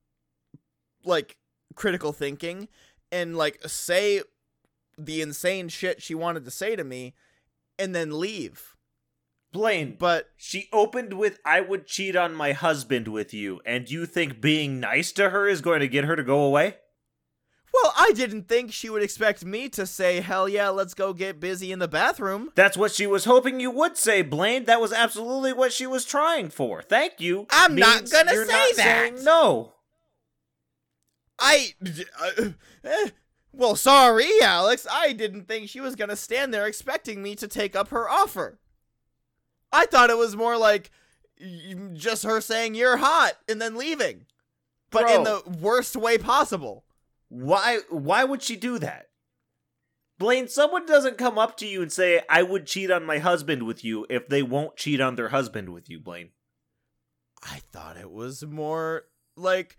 [SPEAKER 1] like critical thinking and like say the insane shit she wanted to say to me and then leave.
[SPEAKER 2] Blaine,
[SPEAKER 1] But
[SPEAKER 2] she opened with I would cheat on my husband with you, and you think being nice to her is going to get her to go away?
[SPEAKER 1] Well, I didn't think she would expect me to say, "Hell yeah, let's go get busy in the bathroom."
[SPEAKER 2] That's what she was hoping you would say, Blaine. That was absolutely what she was trying for. Thank you.
[SPEAKER 1] I'm not gonna
[SPEAKER 2] you're
[SPEAKER 1] say
[SPEAKER 2] not
[SPEAKER 1] that.
[SPEAKER 2] saying no.
[SPEAKER 1] I uh, eh, well, sorry, Alex. I didn't think she was going to stand there expecting me to take up her offer. I thought it was more like just her saying you're hot and then leaving. But in the worst way possible.
[SPEAKER 2] Why why would she do that? Blaine, someone doesn't come up to you and say, I would cheat on my husband with you if they won't cheat on their husband with you, Blaine.
[SPEAKER 1] I thought it was more like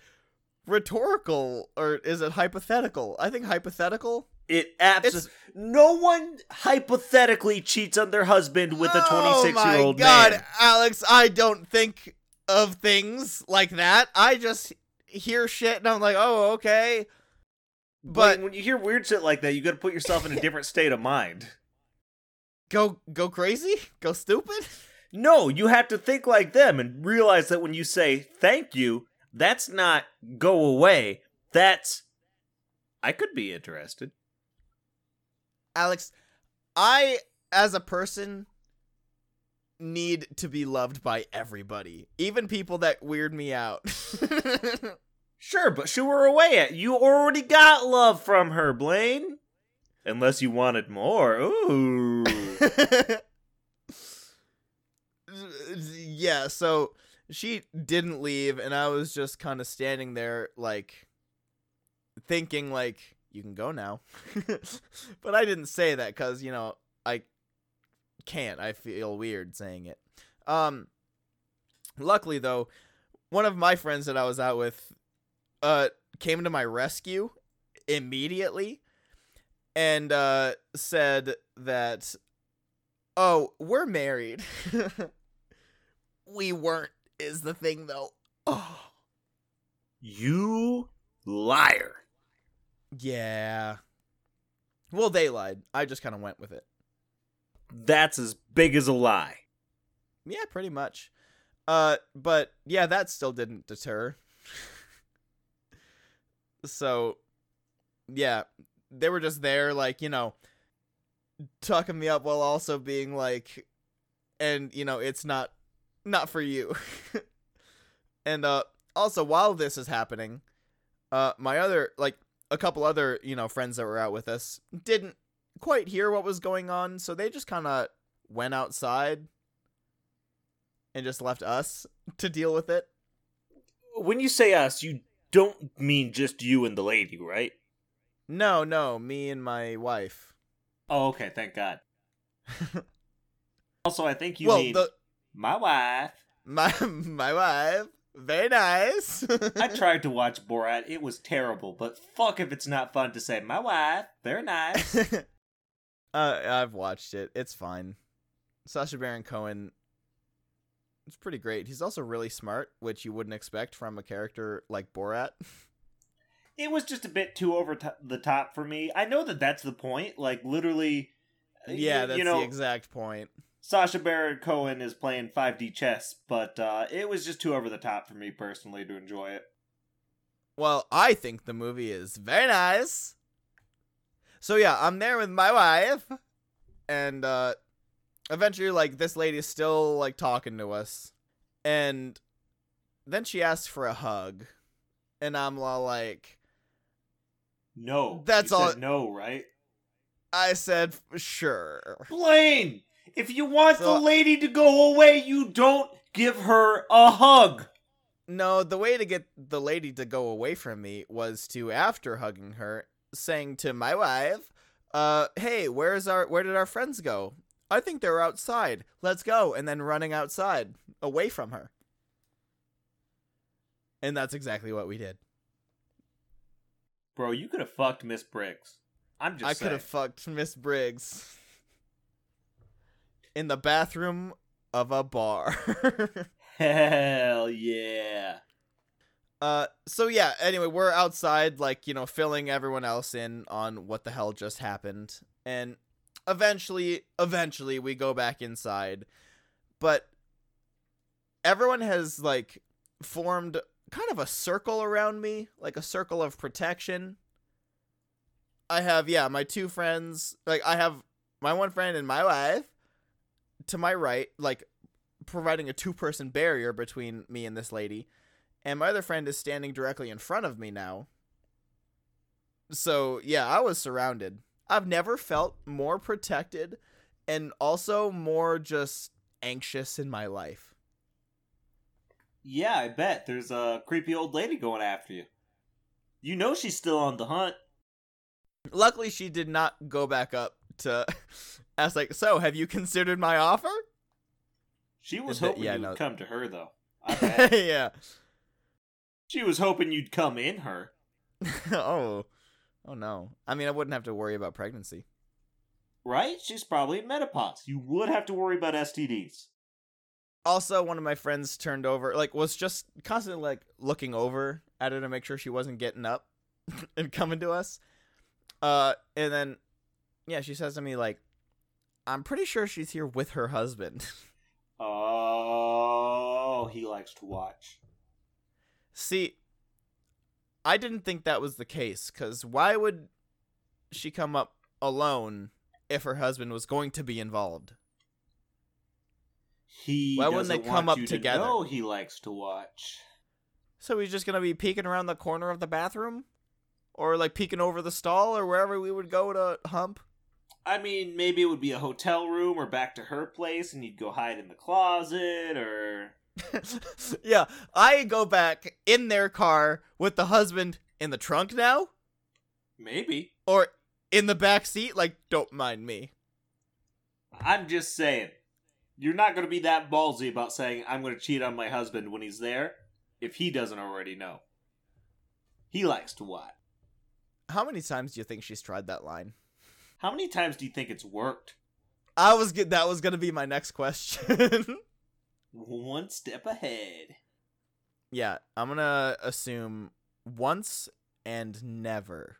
[SPEAKER 1] rhetorical or is it hypothetical? I think hypothetical.
[SPEAKER 2] It absolutely no one hypothetically cheats on their husband with a 26 year old
[SPEAKER 1] Oh god,
[SPEAKER 2] man.
[SPEAKER 1] Alex, I don't think of things like that. I just hear shit and I'm like, "Oh, okay."
[SPEAKER 2] But
[SPEAKER 1] But
[SPEAKER 2] when you hear weird shit like that, you got to put yourself in a different state of mind.
[SPEAKER 1] go go crazy? Go stupid?
[SPEAKER 2] No, you have to think like them and realize that when you say thank you, that's not go away. That's I could be interested.
[SPEAKER 1] Alex, I as a person need to be loved by everybody, even people that weird me out.
[SPEAKER 2] Sure, but shoo her away at you already got love from her, Blaine. Unless you wanted more. Ooh.
[SPEAKER 1] yeah, so she didn't leave and I was just kind of standing there like thinking like you can go now. but I didn't say that cuz you know, I can't. I feel weird saying it. Um luckily though, one of my friends that I was out with uh came to my rescue immediately and uh said that oh, we're married. we weren't is the thing though. Oh.
[SPEAKER 2] You liar.
[SPEAKER 1] Yeah. Well, they lied. I just kind of went with it.
[SPEAKER 2] That's as big as a lie.
[SPEAKER 1] Yeah, pretty much. Uh, but yeah, that still didn't deter. So, yeah, they were just there, like you know, tucking me up while also being like, and you know, it's not, not for you. and uh, also while this is happening, uh, my other like a couple other you know friends that were out with us didn't quite hear what was going on, so they just kind of went outside and just left us to deal with it.
[SPEAKER 2] When you say us, you don't mean just you and the lady, right?
[SPEAKER 1] No, no, me and my wife.
[SPEAKER 2] Oh, okay, thank God. also, I think you
[SPEAKER 1] well,
[SPEAKER 2] mean
[SPEAKER 1] the
[SPEAKER 2] my wife.
[SPEAKER 1] my my wife. Very nice.
[SPEAKER 2] I tried to watch Borat. It was terrible, but fuck if it's not fun to say my wife. Very nice.
[SPEAKER 1] uh, I've watched it. It's fine. Sacha Baron Cohen. It's pretty great. He's also really smart, which you wouldn't expect from a character like Borat.
[SPEAKER 2] it was just a bit too over to- the top for me. I know that that's the point. Like literally, uh,
[SPEAKER 1] yeah, that's
[SPEAKER 2] you know,
[SPEAKER 1] the exact point.
[SPEAKER 2] Sacha Baron Cohen is playing 5D chess, but uh, it was just too over the top for me personally to enjoy it.
[SPEAKER 1] Well, I think the movie is very nice. So yeah, I'm there with my wife, and uh, eventually, like this lady is still like talking to us, and then she asks for a hug, and I'm all like,
[SPEAKER 2] No,
[SPEAKER 1] That's all-
[SPEAKER 2] No, right?
[SPEAKER 1] I said sure.
[SPEAKER 2] Blaine, if you want
[SPEAKER 1] So-
[SPEAKER 2] the lady to go away, you don't give her a hug.
[SPEAKER 1] No, the way to get the lady to go away from me was to, after hugging her, saying to my wife, "Uh, hey, where's our where did our friends go? I think they're outside. Let's go." And then running outside away from her. And that's exactly what we did.
[SPEAKER 2] Bro, you could have fucked Miss Briggs. I'm just
[SPEAKER 1] I could have fucked Miss Briggs in the bathroom of a bar.
[SPEAKER 2] Hell yeah.
[SPEAKER 1] Uh, so yeah. Anyway, we're outside, like you know, filling everyone else in on what the hell just happened, and eventually, eventually, we go back inside, but everyone has like formed kind of a circle around me, like a circle of protection. I have yeah, my two friends, like I have my one friend and my wife to my right, like providing a two-person barrier between me and this lady and my other friend is standing directly in front of me now. So, yeah, I was surrounded. I've never felt more protected and also more just anxious in my life.
[SPEAKER 2] Yeah, I bet. There's a creepy old lady going after you. You know she's still on the hunt.
[SPEAKER 1] Luckily, she did not go back up to ask, like, so have you considered my offer?
[SPEAKER 2] She was hoping
[SPEAKER 1] yeah,
[SPEAKER 2] you'd
[SPEAKER 1] no.
[SPEAKER 2] come to her, though. I bet.
[SPEAKER 1] yeah.
[SPEAKER 2] she was hoping you'd come in her.
[SPEAKER 1] oh. Oh no. I mean, I wouldn't have to worry about pregnancy.
[SPEAKER 2] Right? She's probably in menopause. You would have to worry about STDs.
[SPEAKER 1] also one of my friends turned over like was just constantly like looking over at her to make sure she wasn't getting up and coming to us uh and then yeah she says to me like i'm pretty sure she's here with her husband Oh,
[SPEAKER 2] he likes to watch.
[SPEAKER 1] See, I didn't think that was the case cuz why would she come up alone if her husband was going to be involved?
[SPEAKER 2] He
[SPEAKER 1] Why wouldn't they come up together?
[SPEAKER 2] To know he likes to watch.
[SPEAKER 1] So he's just going to be peeking around the corner of the bathroom or like peeking over the stall or wherever we would go to hump?
[SPEAKER 2] I mean, maybe it would be a hotel room or back to her place, and you'd go hide in the closet, or
[SPEAKER 1] yeah, I go back in their car with the husband in the trunk now
[SPEAKER 2] maybe.
[SPEAKER 1] or in the back seat like don't mind me.
[SPEAKER 2] I'm just saying, you're not going to be that ballsy about saying I'm going to cheat on my husband when he's there, if he doesn't already know. He likes to what?
[SPEAKER 1] How many times do you think she's tried that line?
[SPEAKER 2] How many times do you think it's worked?
[SPEAKER 1] I was get that was going to be my next question.
[SPEAKER 2] One step ahead.
[SPEAKER 1] yeah, I'm to assume once and never.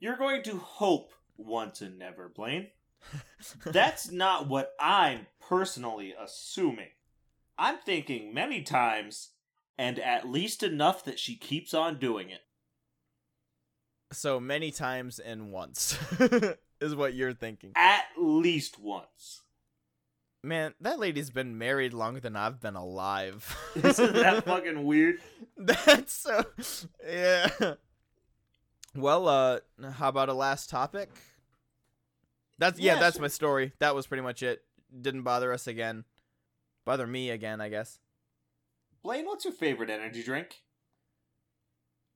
[SPEAKER 2] You're going to hope once and never, Blaine. That's not what I'm personally assuming. I'm thinking many times, and at least enough that she keeps on doing it.
[SPEAKER 1] so many times and once is what you're thinking.
[SPEAKER 2] At least once.
[SPEAKER 1] Man, that lady's been married longer than I've been alive.
[SPEAKER 2] Isn't that fucking weird?
[SPEAKER 1] That's so yeah. Well, uh how about a last topic? That's yeah,
[SPEAKER 2] Yeah,
[SPEAKER 1] that's
[SPEAKER 2] sure.
[SPEAKER 1] my story. That was pretty much it. Didn't bother us again. Bother me again, I guess.
[SPEAKER 2] Blaine, what's your favorite energy drink?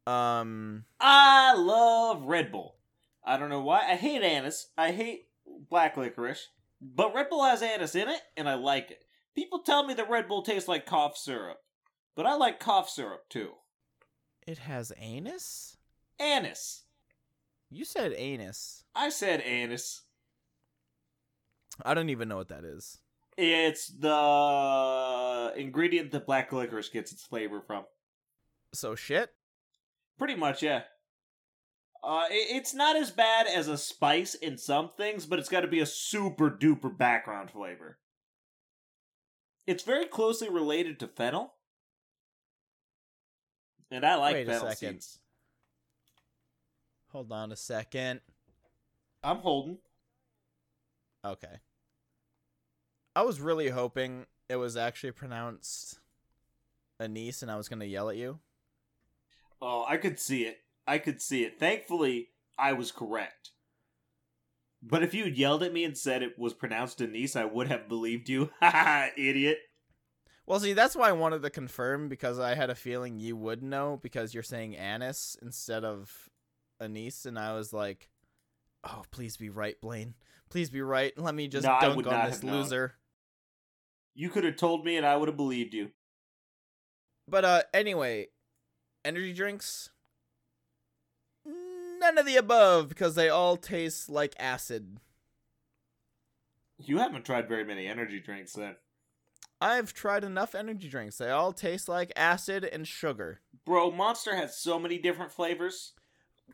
[SPEAKER 1] Um
[SPEAKER 2] I love Red Bull. I don't know why. I hate anise. I hate black licorice. But Red Bull has anise in it, and I like it. People tell me that Red Bull tastes like cough syrup. But I like cough syrup too.
[SPEAKER 1] it has anus?
[SPEAKER 2] Anise.
[SPEAKER 1] You said anus.
[SPEAKER 2] I said anise.
[SPEAKER 1] I don't even know what that is.
[SPEAKER 2] It's the ingredient that black licorice gets its flavor from.
[SPEAKER 1] So shit?
[SPEAKER 2] Pretty much, yeah. Uh, it, it's not as bad as a spice in some things, but it's got to be a super duper background flavor. It's very closely related to fennel, and I like
[SPEAKER 1] Wait a
[SPEAKER 2] fennel
[SPEAKER 1] second.
[SPEAKER 2] seeds.
[SPEAKER 1] Hold on a second.
[SPEAKER 2] I'm holding.
[SPEAKER 1] Okay. I was really hoping it was actually pronounced anise and I was going to yell at you.
[SPEAKER 2] Oh, I could see it. I could see it. Thankfully, I was correct. But if you had yelled at me and said it was pronounced Denise, I would have believed you. Ha ha, idiot.
[SPEAKER 1] Well, see, that's why I wanted to confirm because I had a feeling you would know because you're saying anise instead of anise, and I was like, "Oh, please be right, Blaine. Please be right. Let me just
[SPEAKER 2] No,
[SPEAKER 1] dunk on this
[SPEAKER 2] have known.
[SPEAKER 1] loser."
[SPEAKER 2] You could have told me and I would have believed you.
[SPEAKER 1] But uh, anyway, energy drinks. None of the above because they all taste like acid.
[SPEAKER 2] You haven't tried very many energy drinks then.
[SPEAKER 1] I've tried enough energy drinks. They all taste like acid and sugar.
[SPEAKER 2] Bro, Monster has so many different flavors.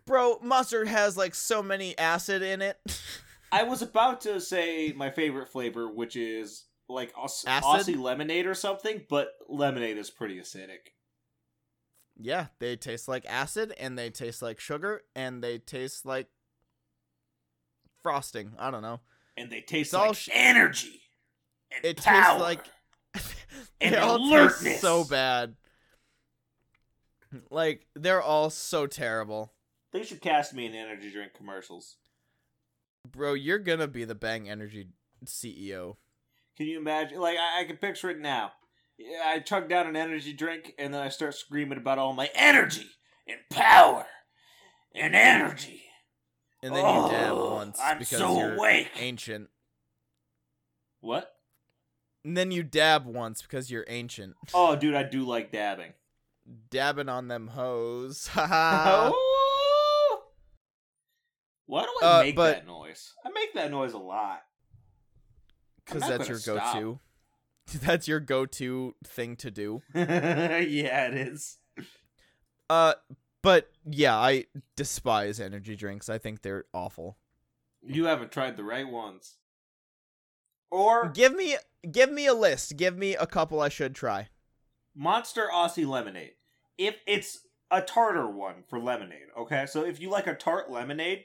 [SPEAKER 1] Bro, mustard has like so many acid in it.
[SPEAKER 2] I was about to say my favorite flavor, which is like Aus-? Aussie lemonade or something, but lemonade is pretty acidic.
[SPEAKER 1] Yeah, they taste like acid and they taste like sugar and they taste like frosting. I don't know.
[SPEAKER 2] And they taste
[SPEAKER 1] It's
[SPEAKER 2] like
[SPEAKER 1] sh-
[SPEAKER 2] energy. And
[SPEAKER 1] It
[SPEAKER 2] power.
[SPEAKER 1] tastes like
[SPEAKER 2] And
[SPEAKER 1] they all taste
[SPEAKER 2] alertness.
[SPEAKER 1] so bad. Like they're all so terrible.
[SPEAKER 2] They should cast me in energy drink commercials.
[SPEAKER 1] Bro, you're gonna be the Bang Energy CEO.
[SPEAKER 2] Can you imagine? Like, I, I can picture it now. Yeah, I chug down an energy drink, and then I start screaming about all my energy and power and energy.
[SPEAKER 1] And then you dab
[SPEAKER 2] Oh,
[SPEAKER 1] once
[SPEAKER 2] I'm
[SPEAKER 1] because
[SPEAKER 2] so
[SPEAKER 1] you're
[SPEAKER 2] awake.
[SPEAKER 1] ancient.
[SPEAKER 2] What?
[SPEAKER 1] And then you dab once because you're ancient.
[SPEAKER 2] Oh, dude, I do like dabbing.
[SPEAKER 1] Dabbing on them hoes.
[SPEAKER 2] Oh! Why do I
[SPEAKER 1] Uh,
[SPEAKER 2] make
[SPEAKER 1] but-
[SPEAKER 2] that noise? I make that noise a lot.
[SPEAKER 1] Because that's your
[SPEAKER 2] go
[SPEAKER 1] to. That's your go-to thing to do.
[SPEAKER 2] yeah, it is.
[SPEAKER 1] Uh, but yeah, I despise energy drinks. I think they're awful.
[SPEAKER 2] You haven't tried the right ones. Or
[SPEAKER 1] Give me, give me a list. Give me a couple I should try.
[SPEAKER 2] Monster Aussie lemonade. If it's a tartar one for lemonade, okay? So if you like a tart lemonade,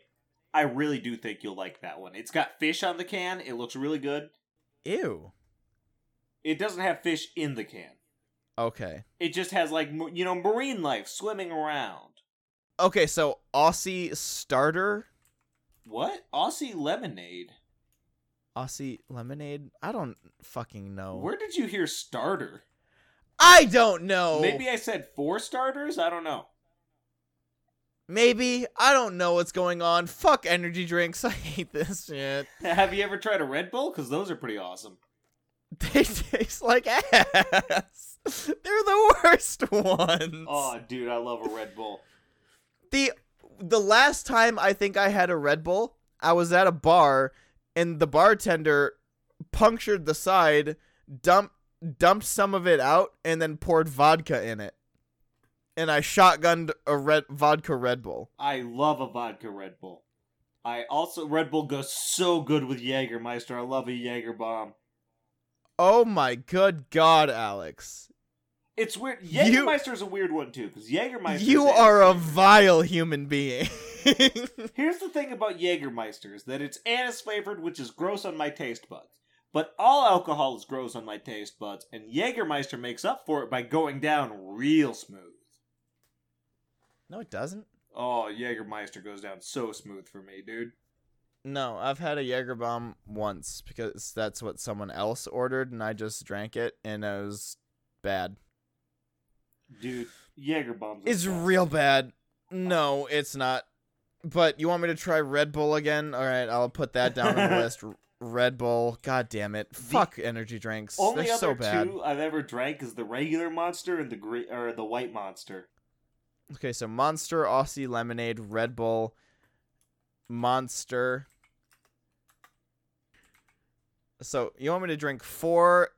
[SPEAKER 2] I really do think you'll like that one. It's got fish on the can. It looks really good.
[SPEAKER 1] Ew.
[SPEAKER 2] It doesn't have fish in the can.
[SPEAKER 1] Okay.
[SPEAKER 2] It just has like you know marine life swimming around.
[SPEAKER 1] Okay, so Aussie starter,
[SPEAKER 2] What? Aussie lemonade?
[SPEAKER 1] Aussie lemonade. I don't fucking know.
[SPEAKER 2] Where did you hear starter?
[SPEAKER 1] I don't know.
[SPEAKER 2] Maybe I said four starters? I don't know.
[SPEAKER 1] Maybe I don't know what's going on. Fuck energy drinks. I hate this shit.
[SPEAKER 2] Have you ever tried a Red Bull? Because those are pretty awesome.
[SPEAKER 1] They taste like ass. They're the worst ones.
[SPEAKER 2] Oh, dude, I love a Red Bull.
[SPEAKER 1] the the last time I think I had a Red Bull, I was at a bar and the bartender punctured the side, dumped dumped some of it out, and then poured vodka in it. And I shotgunned a red vodka Red Bull.
[SPEAKER 2] I love a vodka Red Bull. I also Red Bull goes so good with Jägermeister. I love a Jaeger bomb.
[SPEAKER 1] Oh my good god, Alex.
[SPEAKER 2] It's weird.
[SPEAKER 1] You-
[SPEAKER 2] Jägermeister's a weird one too, because Jägermeister.
[SPEAKER 1] You are a vile human being.
[SPEAKER 2] Here's the thing about Jägermeister is that it's anise flavored, which is gross on my taste buds. But all alcohol is gross on my taste buds, and Jägermeister makes up for it by going down real smooth.
[SPEAKER 1] no, it doesn't.
[SPEAKER 2] Oh, Jägermeister goes down so smooth for me, dude.
[SPEAKER 1] No, I've had a Jaeger bomb once because that's what someone else ordered, and I just drank it, and it was bad.
[SPEAKER 2] Dude, Jaeger bombs.
[SPEAKER 1] It's
[SPEAKER 2] best.
[SPEAKER 1] real bad. No, it's not. But you want me to try Red Bull again? All right, I'll put that down on the list. Red Bull. God damn it. Fuck energy drinks.
[SPEAKER 2] Only
[SPEAKER 1] They're
[SPEAKER 2] other
[SPEAKER 1] so bad.
[SPEAKER 2] two I've ever drank is the regular monster and the gre- or the white monster.
[SPEAKER 1] Okay, so Monster, Aussie Lemonade, Red Bull, Monster. So you want me to drink four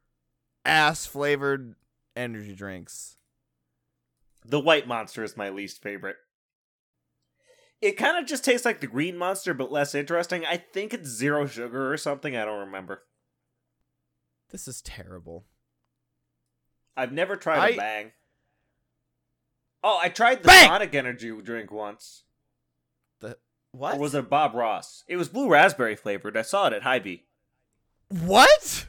[SPEAKER 1] ass flavored energy drinks?
[SPEAKER 2] The white monster is my least favorite. It kind of just tastes like the green monster, but less interesting. I think it's zero sugar or something. I don't remember.
[SPEAKER 1] This is terrible.
[SPEAKER 2] I've never tried
[SPEAKER 1] I-
[SPEAKER 2] a bang. Oh, I tried the
[SPEAKER 1] Bang!
[SPEAKER 2] Sonic energy drink once.
[SPEAKER 1] What?
[SPEAKER 2] Or was it Bob Ross? It was blue raspberry flavored. I saw it at Hy-Vee.
[SPEAKER 1] what?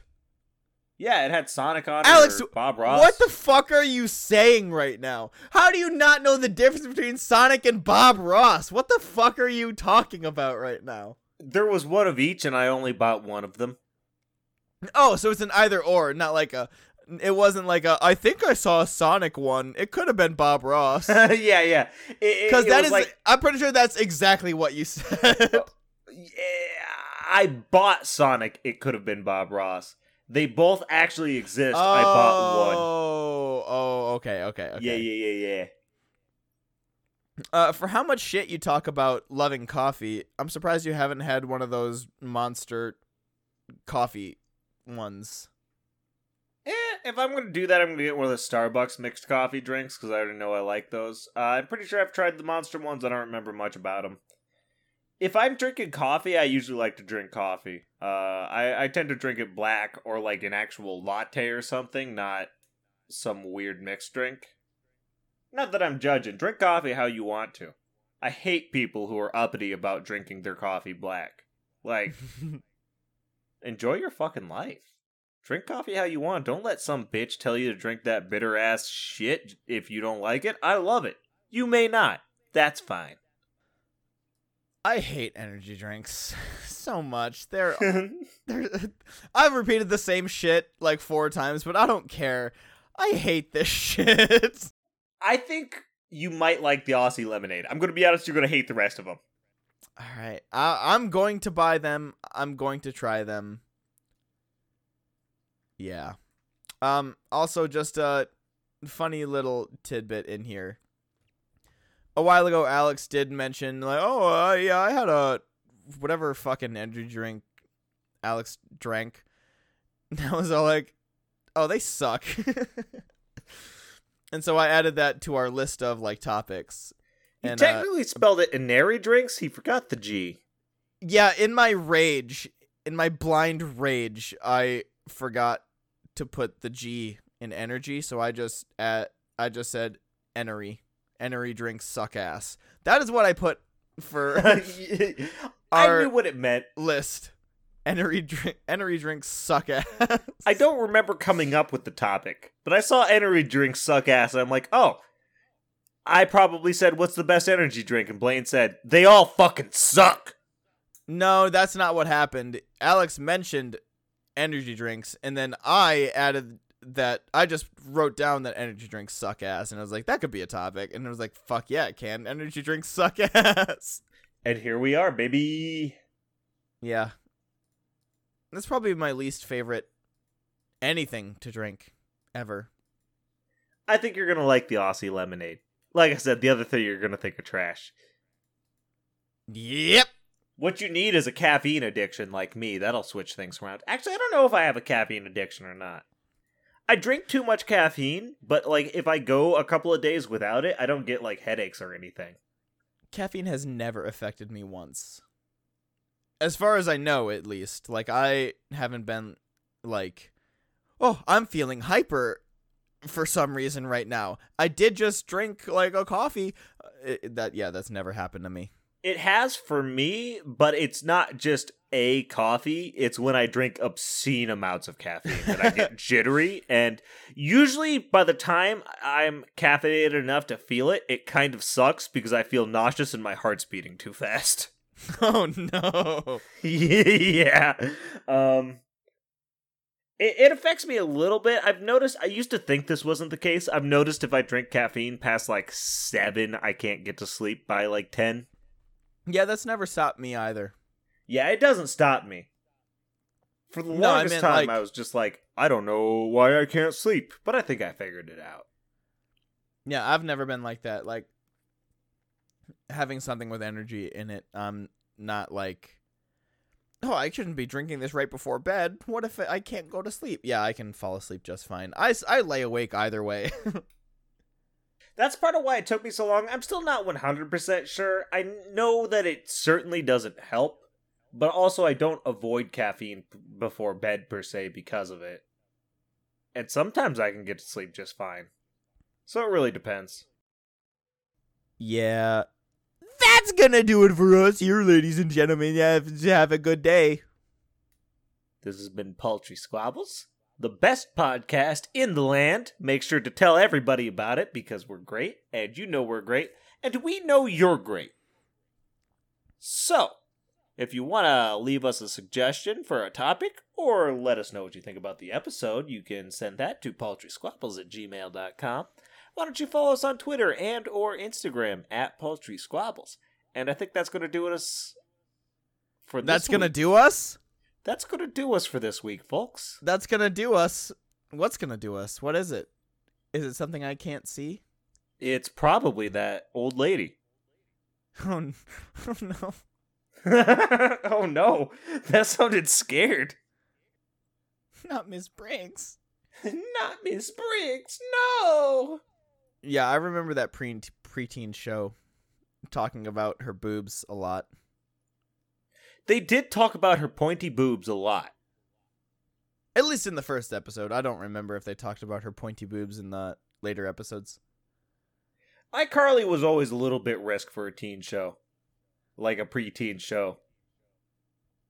[SPEAKER 2] Yeah, it had Sonic on
[SPEAKER 1] Alex,
[SPEAKER 2] it. or Bob Ross.
[SPEAKER 1] What the fuck are you saying right now? How do you not know the difference between Sonic and Bob Ross? What the fuck are you talking about right now?
[SPEAKER 2] There was one of each, and I only bought one of them.
[SPEAKER 1] Oh, so it's an either or, not like a. It wasn't like a. I think I saw a Sonic one. It could have been Bob Ross.
[SPEAKER 2] yeah, yeah.
[SPEAKER 1] Because that is.
[SPEAKER 2] like
[SPEAKER 1] I'm pretty sure that's exactly what you said.
[SPEAKER 2] Yeah, I bought Sonic. It could have been Bob Ross. They both actually exist. I bought one.
[SPEAKER 1] Oh, oh, okay, okay, okay.
[SPEAKER 2] Yeah, yeah, yeah, yeah.
[SPEAKER 1] Uh, for how much shit you talk about loving coffee, I'm surprised you haven't had one of those monster coffee ones.
[SPEAKER 2] Eh, if I'm gonna do that, I'm gonna get one of the Starbucks mixed coffee drinks because I already know I like those. Uh, I'm pretty sure I've tried the Monster ones. I don't remember much about them. If I'm drinking coffee, I usually like to drink coffee. Uh, I I tend to drink it black or like an actual latte or something, not some weird mixed drink. Not that I'm judging. Drink coffee how you want to. I hate people who are uppity about drinking their coffee black. Like, enjoy your fucking life. Drink coffee how you want. Don't let some bitch tell you to drink that bitter ass shit if you don't like it. I love it. You may not. That's fine.
[SPEAKER 1] I hate energy drinks so much. They're, they're I've repeated the same shit like four times, but I don't care. I hate this shit.
[SPEAKER 2] I think you might like the Aussie lemonade. I'm going to be honest, you're going to hate the rest of them.
[SPEAKER 1] All right, I, I'm going to buy them. I'm going to try them. Yeah. Um. Also, just a funny little tidbit in here. A while ago, Alex did mention like, "Oh, uh, yeah, I had a whatever fucking energy drink Alex drank." And I was all like, "Oh, they suck." and so I added that to our list of like topics.
[SPEAKER 2] He
[SPEAKER 1] And, uh,
[SPEAKER 2] technically spelled it Inari drinks. He forgot the G.
[SPEAKER 1] Yeah, in my rage, in my blind rage, I forgot to put the G in energy, so I just uh, I just said energy. Energy drinks suck ass. That is what I put for
[SPEAKER 2] I knew what it meant.
[SPEAKER 1] list. Energy drink energy drinks suck ass.
[SPEAKER 2] I don't remember coming up with the topic, but I saw energy drinks suck ass, and I'm like, oh. I probably said, "What's the best energy drink?" And Blaine said, "They all fucking suck."
[SPEAKER 1] No, that's not what happened. Alex mentioned energy drinks, and then I added that I just wrote down that energy drinks suck ass, and I was like, that could be a topic, and I was like, fuck yeah, it can. Energy drinks suck ass.
[SPEAKER 2] And here we are, baby.
[SPEAKER 1] Yeah, that's probably my least favorite anything to drink ever.
[SPEAKER 2] I think you're gonna like the Aussie lemonade. Like I said, the other three you're gonna think are trash.
[SPEAKER 1] Yep.
[SPEAKER 2] What you need is a caffeine addiction like me. That'll switch things around. Actually, I don't know if I have a caffeine addiction or not. I drink too much caffeine, but like if I go a couple of days without it, I don't get like headaches or anything.
[SPEAKER 1] Caffeine has never affected me once. As far as I know, at least. Like, I haven't been, like, oh, I'm feeling hyper for some reason right now. I did just drink, like, a coffee. Uh, it- that, yeah, that's never happened to me.
[SPEAKER 2] It has for me, but it's not just a coffee. It's when I drink obscene amounts of caffeine that I get jittery. And usually by the time I'm caffeinated enough to feel it, it kind of sucks because I feel nauseous and my heart's beating too fast.
[SPEAKER 1] oh, no.
[SPEAKER 2] yeah. Um it, it affects me a little bit. I've noticed I used to think this wasn't the case. I've noticed if I drink caffeine past like 7, I can't get to sleep by like 10.
[SPEAKER 1] Yeah, that's never stopped me either.
[SPEAKER 2] Yeah, it doesn't stop me. For the
[SPEAKER 1] No, I
[SPEAKER 2] longest
[SPEAKER 1] meant,
[SPEAKER 2] time,
[SPEAKER 1] like-
[SPEAKER 2] I was just like, I don't know why I can't sleep, but I think I figured it out.
[SPEAKER 1] Yeah, I've never been like that. Like, having something with energy in it, I'm not like, oh, I shouldn't be drinking this right before bed. What if I can't go to sleep? Yeah, I can fall asleep just fine. I, I lay awake either way.
[SPEAKER 2] That's part of why it took me so long. I'm still not 100% sure. I know that it certainly doesn't help, but also I don't avoid caffeine before bed per se because of it. And sometimes I can get to sleep just fine. So it really depends.
[SPEAKER 1] yeah. That's gonna do it for us here, ladies and gentlemen. Have, have a good day.
[SPEAKER 2] This has been Paltry Squabbles, the best podcast in the land. Make sure to tell everybody about it because we're great, and you know we're great, and we know you're great. So, if you want to leave us a suggestion for a topic or let us know what you think about the episode, you can send that to paltrysquabbles at gmail.com. Why don't you follow us on Twitter and or Instagram at Paltry Squabbles? And I think that's going to do us for this
[SPEAKER 1] That's gonna do us.
[SPEAKER 2] That's going to do us for this week, folks.
[SPEAKER 1] That's gonna do us. What's gonna do us? What is it? Is it something I can't see?
[SPEAKER 2] It's probably that old lady.
[SPEAKER 1] Oh, n- oh no.
[SPEAKER 2] oh no, that sounded scared.
[SPEAKER 1] Not Miss Briggs.
[SPEAKER 2] Not Miss Briggs, no.
[SPEAKER 1] Yeah, I remember that pre preteen show talking about her boobs a lot.
[SPEAKER 2] They did talk about her pointy boobs a lot.
[SPEAKER 1] At least in the first episode. I don't remember if they talked about her pointy boobs in the later episodes.
[SPEAKER 2] iCarly was always a little bit risk for a teen show, like a preteen show.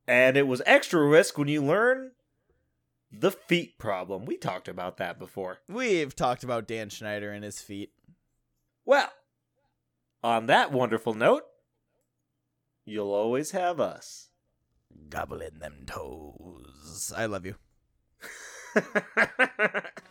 [SPEAKER 2] And it was extra risk when you learn the feet problem. We talked about that before.
[SPEAKER 1] We've talked about Dan Schneider and his feet.
[SPEAKER 2] Well, on that wonderful note, you'll always have us.
[SPEAKER 1] Gobbling them toes. I love you.